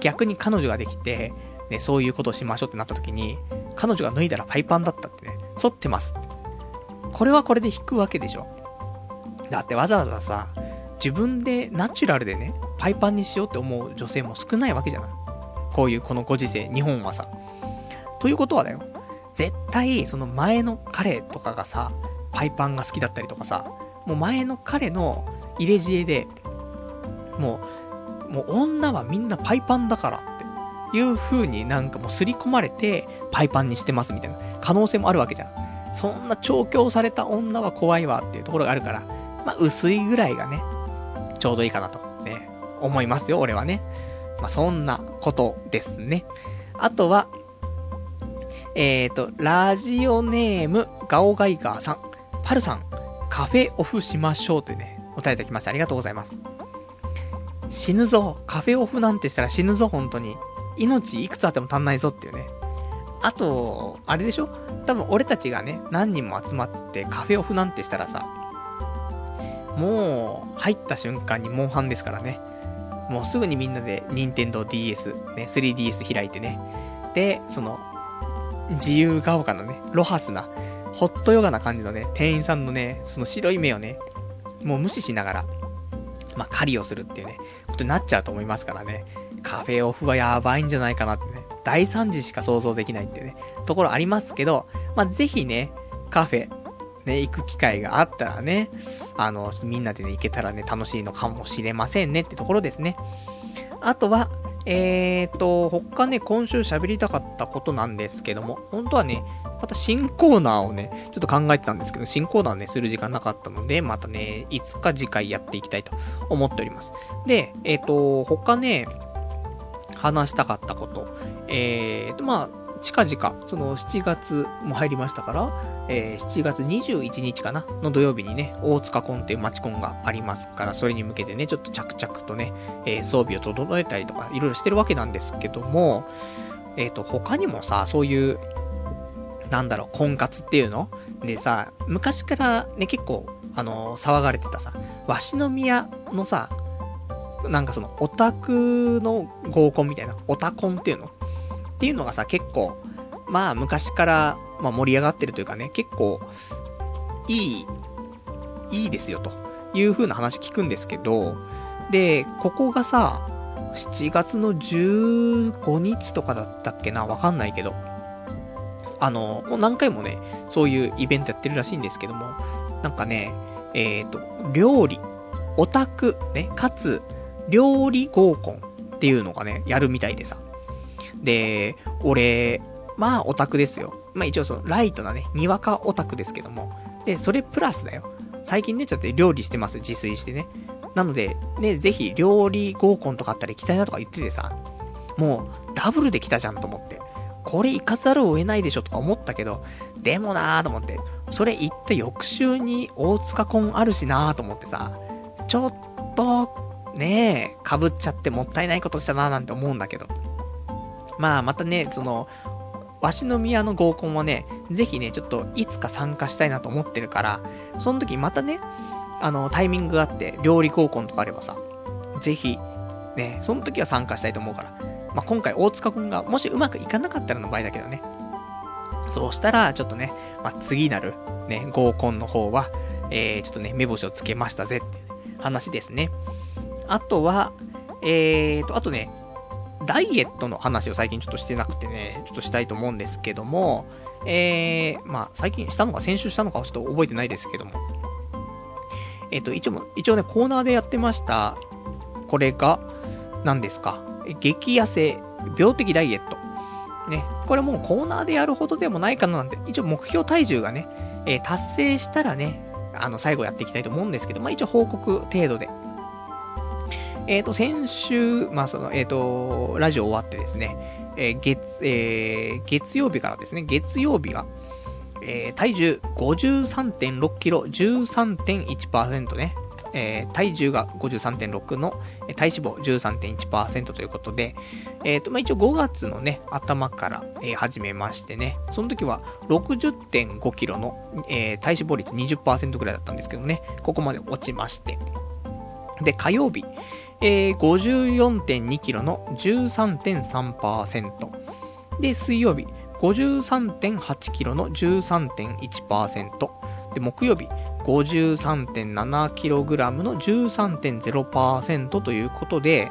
逆に彼女ができて、ね、そういうことをしましょうってなった時に、彼女が脱いだらパイパンだったってね、反ってますてこれはこれで引くわけでしょ。だってわざわざさ、自分でナチュラルでね、パイパンにしようって思う女性も少ないわけじゃない。こういうこのご時世、日本はさ。ということはだよ。絶対、その前の彼とかがさ、パイパンが好きだったりとかさ、もう前の彼の入れ知恵で、もう、もう女はみんなパイパンだからっていう風になんかもう刷り込まれてパイパンにしてますみたいな可能性もあるわけじゃん。そんな調教された女は怖いわっていうところがあるから、まあ薄いぐらいがね、ちょうどいいかなと、思いますよ、俺はね。まあそんなことですね。あとは、えっ、ー、と、ラジオネーム、ガオガイガーさん。パルさん、カフェオフしましょうというね、お便りいただきましてありがとうございます。死ぬぞ。カフェオフなんてしたら死ぬぞ、本当に。命いくつあっても足んないぞっていうね。あと、あれでしょ？多分俺たちがね、何人も集まってカフェオフなんてしたらさ、もう、入った瞬間にモンハンですからね。もうすぐにみんなで、任天堂 DS、ね、3DS 開いてね。で、その、自由が丘のね、ロハスな、ホットヨガな感じのね、店員さんのね、その白い目をね、もう無視しながら、まあ、狩りをするっていうね、ことになっちゃうと思いますからね、カフェオフはやばいんじゃないかなってね、大惨事しか想像できないっていうね、ところありますけど、まあ、ぜひね、カフェ、ね、行く機会があったらね、あの、みんなでね、行けたらね、楽しいのかもしれませんねってところですね。あとは、えーと、他ね、今週喋りたかったことなんですけども、本当はね、また新コーナーをね、ちょっと考えてたんですけど、新コーナーね、する時間なかったので、またね、いつか次回やっていきたいと思っております。で、えっ、ー、と、他ね、話したかったこと。えーと、まあ、近々、その7月も入りましたから、えー、7月21日かなの土曜日にね、大塚コンっていうマチコンがありますから、それに向けてね、ちょっと着々とね、えー、装備を整えたりとか、いろいろしてるわけなんですけども、えっ、ー、と、他にもさ、そういうなんだろう、婚活っていうの？でさ、昔からね、結構、あのー、騒がれてたさ、鷲宮のさ、なんかその、オタクの合コンみたいな、オタコンっていうの？っていうのがさ、結構、まあ、昔から、まあ、盛り上がってるというかね、結構、いい、いいですよ、という風な話聞くんですけど、で、ここがさ、7月の15日とかだったっけなわかんないけど、あの、もう何回もね、そういうイベントやってるらしいんですけども、なんかね、えっ、ー、と、料理、オタク、ね、かつ、料理合コンっていうのがね、やるみたいでさ。で、俺、まあオタクですよ。まあ一応その、ライトなね、にわかオタクですけども。で、それプラスだよ。最近ね、ちょっと料理してます、自炊してね。なので、ね、ぜひ料理合コンとかあったら行きたいなとか言っててさ、もう、ダブルで来たじゃんと思って。これ行かざるを得ないでしょとか思ったけど、でもなーと思って、それ行って翌週に大塚婚あるしなーと思ってさ、ちょっと、ねえ、被っちゃってもったいないことしたなーなんて思うんだけど。まあ、またね、その、鷲宮の合コンはね、ぜひね、ちょっといつか参加したいなと思ってるから、その時またね、あの、タイミングがあって、料理合コンとかあればさ、ぜひ、ね、その時は参加したいと思うから、まあ、今回大塚くんがもしうまくいかなかったらの場合だけどね。そうしたら、ちょっとね、まあ、次なる、ね、合コンの方は、えー、ちょっとね、目星をつけましたぜって話ですね。あとは、えーと、あとね、ダイエットの話を最近ちょっとしてなくてね、ちょっとしたいと思うんですけども、えー、まあ、最近したのか先週したのかはちょっと覚えてないですけども、えっ、ー、と、一応、一応ね、コーナーでやってました、これが、何ですか、激痩せ、病的ダイエット。ね、これもうコーナーでやるほどでもないかななんて、一応目標体重がね、えー、達成したらね、あの、最後やっていきたいと思うんですけど、まあ一応報告程度でえっ、ー、と、先週、まあ、その、えっ、ー、と、ラジオ終わってですね、えー、月、えー、月曜日からですね、月曜日が、えー、体重53.6キロ、13.1%ね、えー、体重が53.6の、体脂肪13.1%ということで、えっ、ー、と、まあ、一応5月のね、頭から、えー、始めましてね、その時は60.5キロの、えー、体脂肪率20%ぐらいだったんですけどね、ここまで落ちまして、で、火曜日、えー、54.2キロの13.3%。で、水曜日、53.8キロの13.1%。で、木曜日、53.7キログラムの13.0%ということで、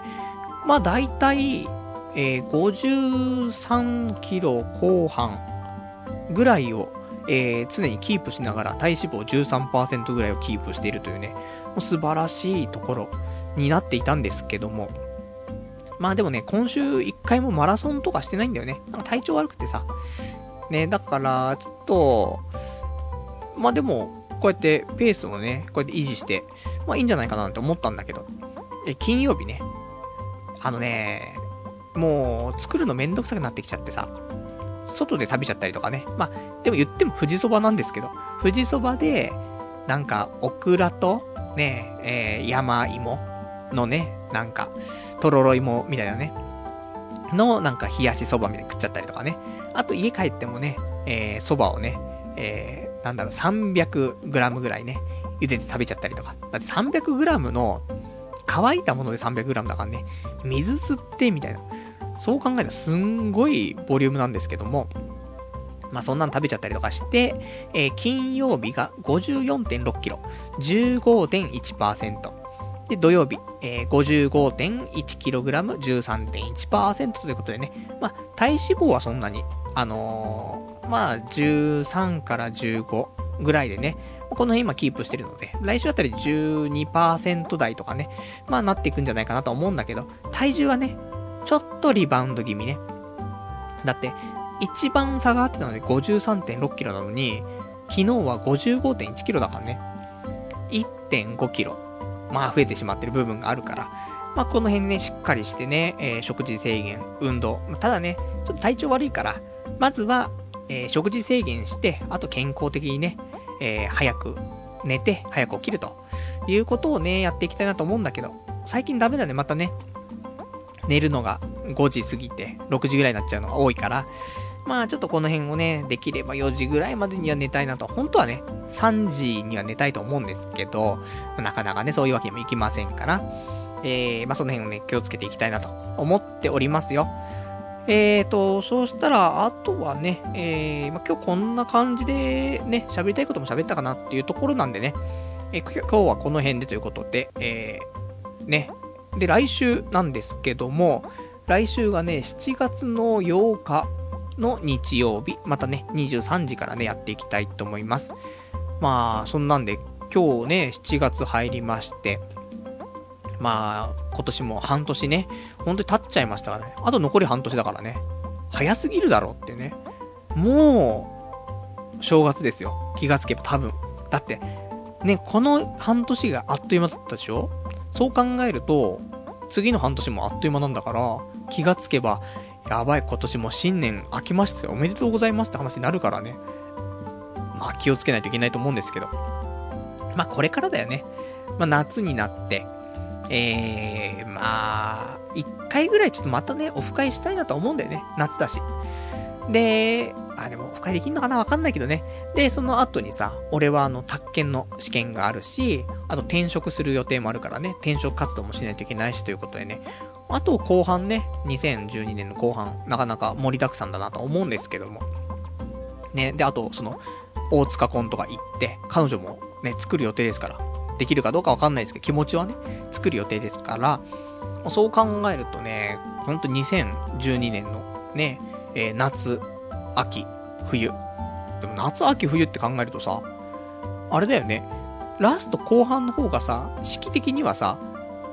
まあ大体、えー、53キロ後半ぐらいを、えー、常にキープしながら体脂肪13%ぐらいをキープしているというね、もう素晴らしいところになっていたんですけども、まあでもね、今週一回もマラソンとかしてないんだよね。なんか体調悪くてさ。ね、だから、ちょっと、まあでも、こうやってペースをね、こうやって維持して、まあいいんじゃないかなって思ったんだけど、え、金曜日ね、あのね、もう作るのめんどくさくなってきちゃってさ、外で食べちゃったりとかね。まあ、でも言っても富士そばなんですけど、富士そばで、なんか、オクラと、ね、えー、山芋のね、なんか、とろろ芋みたいなね、の、なんか冷やしそばみたいに食っちゃったりとかね。あと家帰ってもね、えー、そばをね、えー、なんだろう、300g ぐらいね、茹でて食べちゃったりとか。だって 300g の、乾いたもので 300g だからね、水吸ってみたいな。そう考えたらすんごいボリュームなんですけども、まあそんなの食べちゃったりとかして、えー、金曜日が54.6キロ、15.1%。で、土曜日、えー、55.1キログラム、13.1%ということでね、まあ体脂肪はそんなに、あのー、まあ13から15ぐらいでね、この辺今キープしてるので、来週あたり12%台とかね、まあなっていくんじゃないかなと思うんだけど、体重はね、ちょっとリバウンド気味ね。だって、一番差があってたので53.6キロなのに、昨日は55.1キロだからね。1.5キロ。まあ増えてしまってる部分があるから。まあこの辺ね、しっかりしてね、えー、食事制限、運動。ただね、ちょっと体調悪いから、まずは、えー、食事制限して、あと健康的にね、えー、早く寝て、早く起きるということをね、やっていきたいなと思うんだけど、最近ダメだね、またね。寝るのが5時過ぎて、6時ぐらいになっちゃうのが多いから、まあちょっとこの辺をね、できれば4時ぐらいまでには寝たいなと。本当はね、3時には寝たいと思うんですけど、なかなかね、そういうわけにもいきませんから、えー、まあその辺をね、気をつけていきたいなと思っておりますよ。えーと、そうしたら、あとはね、えー、まあ、今日こんな感じでね、喋りたいことも喋ったかなっていうところなんでね、えー、今日はこの辺でということで、えー、ね、で、来週なんですけども、来週がね、7月の8日の日曜日、またね、23時からね、やっていきたいと思います。まあ、そんなんで、今日ね、7月入りまして、まあ、今年も半年ね、本当に経っちゃいましたからね。あと残り半年だからね。早すぎるだろうってね。もう、正月ですよ。気がつけば多分。だって、ね、この半年があっという間だったでしょ？そう考えると、次の半年もあっという間なんだから、気がつけば、やばい、今年も新年明けましたよ。おめでとうございますって話になるからね。まあ気をつけないといけないと思うんですけど。まあこれからだよね。まあ夏になって、えー、まあ、一回ぐらいちょっとまたね、オフ会したいなと思うんだよね。夏だし。で、あ、でもオフ会できんのかな？わかんないけどね。で、その後にさ、俺はあの、宅建の試験があるし、あと転職する予定もあるからね、転職活動もしないといけないしということでね、あと後半ね、2012年の後半、なかなか盛りだくさんだなと思うんですけども。ね、で、あと、その、大塚コンとか行って、彼女もね、作る予定ですから。できるかどうかわかんないですけど、気持ちはね、作る予定ですから、そう考えるとね、ほんと2012年のね、えー、夏、秋、冬。でも夏、秋、冬って考えるとさ、あれだよね。ラスト後半の方がさ、式的にはさ、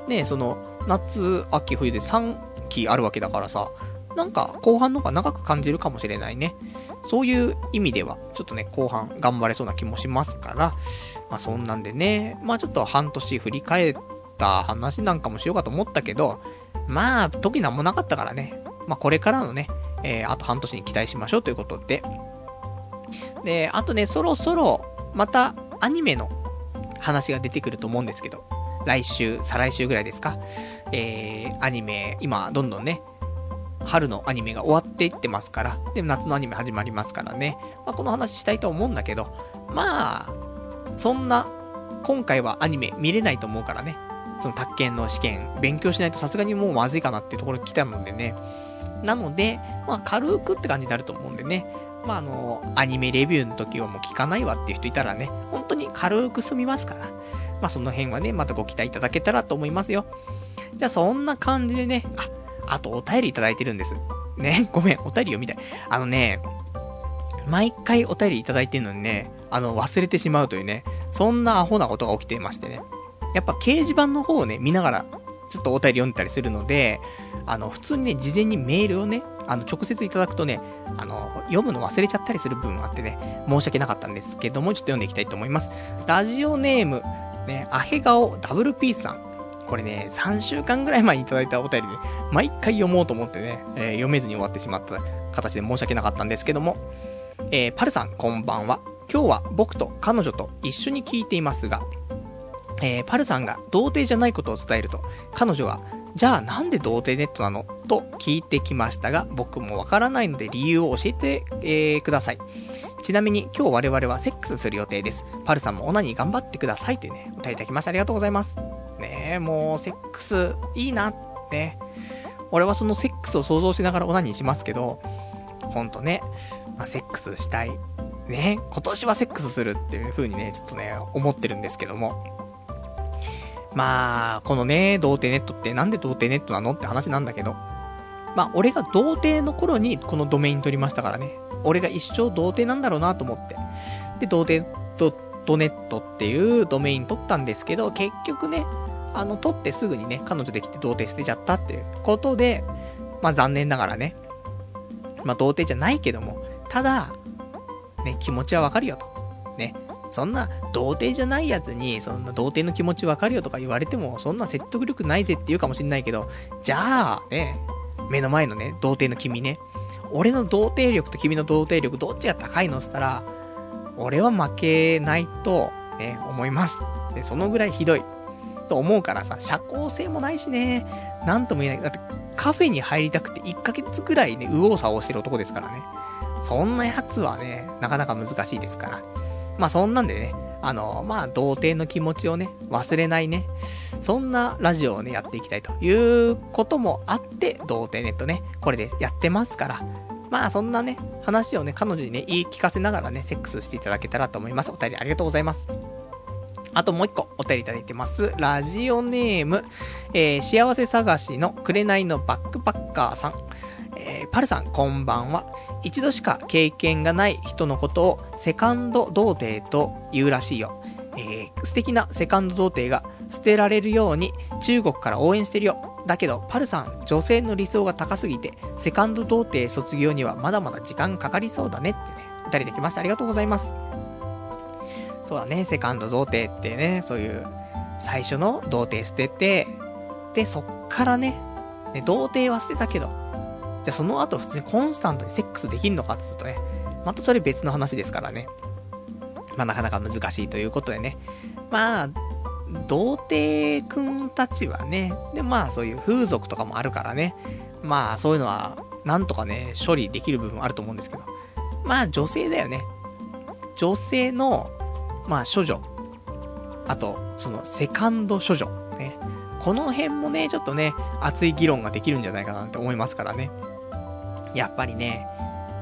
ね、その、夏、秋、冬で3期あるわけだからさ、なんか後半の方が長く感じるかもしれないね。そういう意味では、ちょっとね、後半頑張れそうな気もしますから、まあそんなんでね、まあちょっと半年振り返った話なんかもしようかと思ったけど、まあ特になんもなかったからね、まあこれからのね、えー、あと半年に期待しましょうということで。で、あとね、そろそろ、またアニメの話が出てくると思うんですけど、来週、再来週ぐらいですか？えー、アニメ、今、どんどんね、春のアニメが終わっていってますから、で、夏のアニメ始まりますからね。まあ、この話したいと思うんだけど、まあ、そんな、今回はアニメ見れないと思うからね。その宅建の試験、勉強しないとさすがにもうまずいかなっていうところ来たのでね。なので、まあ、軽くって感じになると思うんでね。まあ、あの、アニメレビューの時はもう聞かないわっていう人いたらね、本当に軽く済みますから。まあ、その辺はね、またご期待いただけたらと思いますよ。じゃあ、そんな感じでね、あ、あとお便りいただいてるんです。ね、ごめん、お便り読みたい。あのね、毎回お便りいただいてるのにね、あの、忘れてしまうというね、そんなアホなことが起きていましてね。やっぱ掲示板の方をね、見ながら、ちょっとお便り読んでたりするので、あの、普通にね、事前にメールをね、あの、直接いただくとね、あの、読むの忘れちゃったりする部分もあってね、申し訳なかったんですけども、ちょっと読んでいきたいと思います。ラジオネーム、ね、アヘ顔ダブルピースさん。これね、3週間ぐらい前にいただいたお便りで、毎回読もうと思ってね、えー、読めずに終わってしまった形で申し訳なかったんですけども、えー、パルさん、こんばんは。今日は僕と彼女と一緒に聞いていますが、えー、パルさんが童貞じゃないことを伝えると、彼女は、じゃあなんで童貞ネットなの？と聞いてきましたが、僕もわからないので理由を教えて、えー、ください。ちなみに今日我々はセックスする予定です。パルさんもオナニー頑張ってくださいというね、お便りいただきました。ありがとうございます。ねえ、もうセックスいいな、ね。俺はそのセックスを想像しながらオナニーしますけど、ほんとね、まあ、セックスしたい。ね、今年はセックスするっていう風にね、ちょっとね、思ってるんですけども。まあ、このね、童貞ネットってなんで童貞ネットなのって話なんだけど、まあ、俺が童貞の頃にこのドメイン取りましたからね。俺が一生童貞なんだろうなと思って。で、童貞ドットネットっていうドメイン取ったんですけど、結局ね、あの、取ってすぐにね、彼女できて童貞捨てちゃったっていうことで、まあ残念ながらね、まあ童貞じゃないけども、ただ、ね、気持ちはわかるよと。ね。そんな、童貞じゃないやつに、そんな童貞の気持ちわかるよとか言われても、そんな説得力ないぜって言うかもしんないけど、じゃあ、ね、目の前のね、童貞の君ね、俺の童貞力と君の童貞力、どっちが高いのっつったら、俺は負けないと、ね、思います。で、そのぐらいひどい。と思うからさ、社交性もないしね、なんとも言えない。だって、カフェに入りたくて1ヶ月くらいね、右往左往してる男ですからね。そんなやつはね、なかなか難しいですから。まあそんなんでね、あの、まあ童貞の気持ちをね、忘れないね、そんなラジオをね、やっていきたいということもあって、童貞ネットね、これでやってますから、まあそんなね、話をね、彼女にね、言い聞かせながらね、セックスしていただけたらと思います。お便りありがとうございます。あともう一個お便りいただいてます。ラジオネーム、えー、幸せ探しの紅のバックパッカーさん。えー、パルさん、こんばんは。一度しか経験がない人のことをセカンド童貞と言うらしいよ。えー、素敵なセカンド童貞が捨てられるように中国から応援してるよ。だけど、パルさん、女性の理想が高すぎて、セカンド童貞卒業にはまだまだ時間かかりそうだねってね、お便りできました。ありがとうございます。そうだね、セカンド童貞ってね、そういう、最初の童貞捨てて、で、そっからね、ね童貞は捨てたけど、じゃあその後普通にコンスタントにセックスできんのかって言うとね、またそれ別の話ですからね。まあなかなか難しいということでね。まあ、童貞くんたちはね、でまあそういう風俗とかもあるからね、まあそういうのはなんとかね、処理できる部分あると思うんですけど、まあ女性だよね。女性の、まあ処女。あと、そのセカンド処女。ね。この辺もね、ちょっとね、熱い議論ができるんじゃないかなって思いますからね。やっぱりね、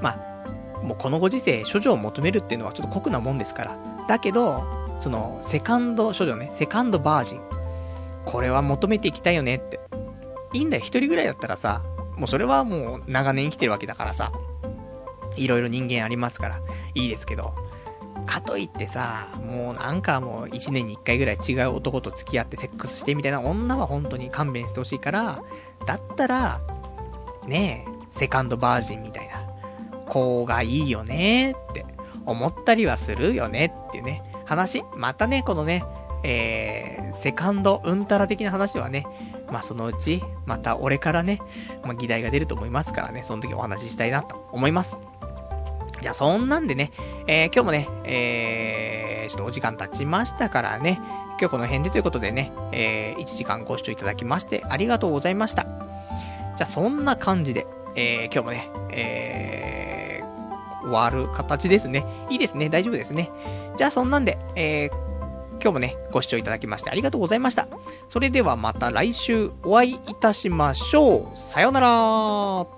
まあ、もうこのご時世、処女を求めるっていうのはちょっと酷なもんですから。だけど、その、セカンド処女ね、セカンドバージン。これは求めていきたいよねって。いいんだよ、一人ぐらいだったらさ、もうそれはもう長年生きてるわけだからさ、いろいろ人間ありますから、いいですけど、かといってさ、もうなんかもう一年に一回ぐらい違う男と付き合ってセックスしてみたいな女は本当に勘弁してほしいから、だったら、ねえ、セカンドバージンみたいな子がいいよねって思ったりはするよねっていうね、話？またね、このね、えー、セカンドうんたら的な話はね、まあそのうち、また俺からね、まあ議題が出ると思いますからね、その時お話ししたいなと思います。じゃあそんなんでね、えー、今日もね、えー、ちょっとお時間経ちましたからね、今日この辺でということでね、えー、1時間ご視聴いただきましてありがとうございました。じゃあそんな感じで、えー、今日もね、えー、終わる形ですね。いいですね。大丈夫ですね。じゃあそんなんで、えー、今日もね、ご視聴いただきましてありがとうございました。それではまた来週お会いいたしましょう。さようなら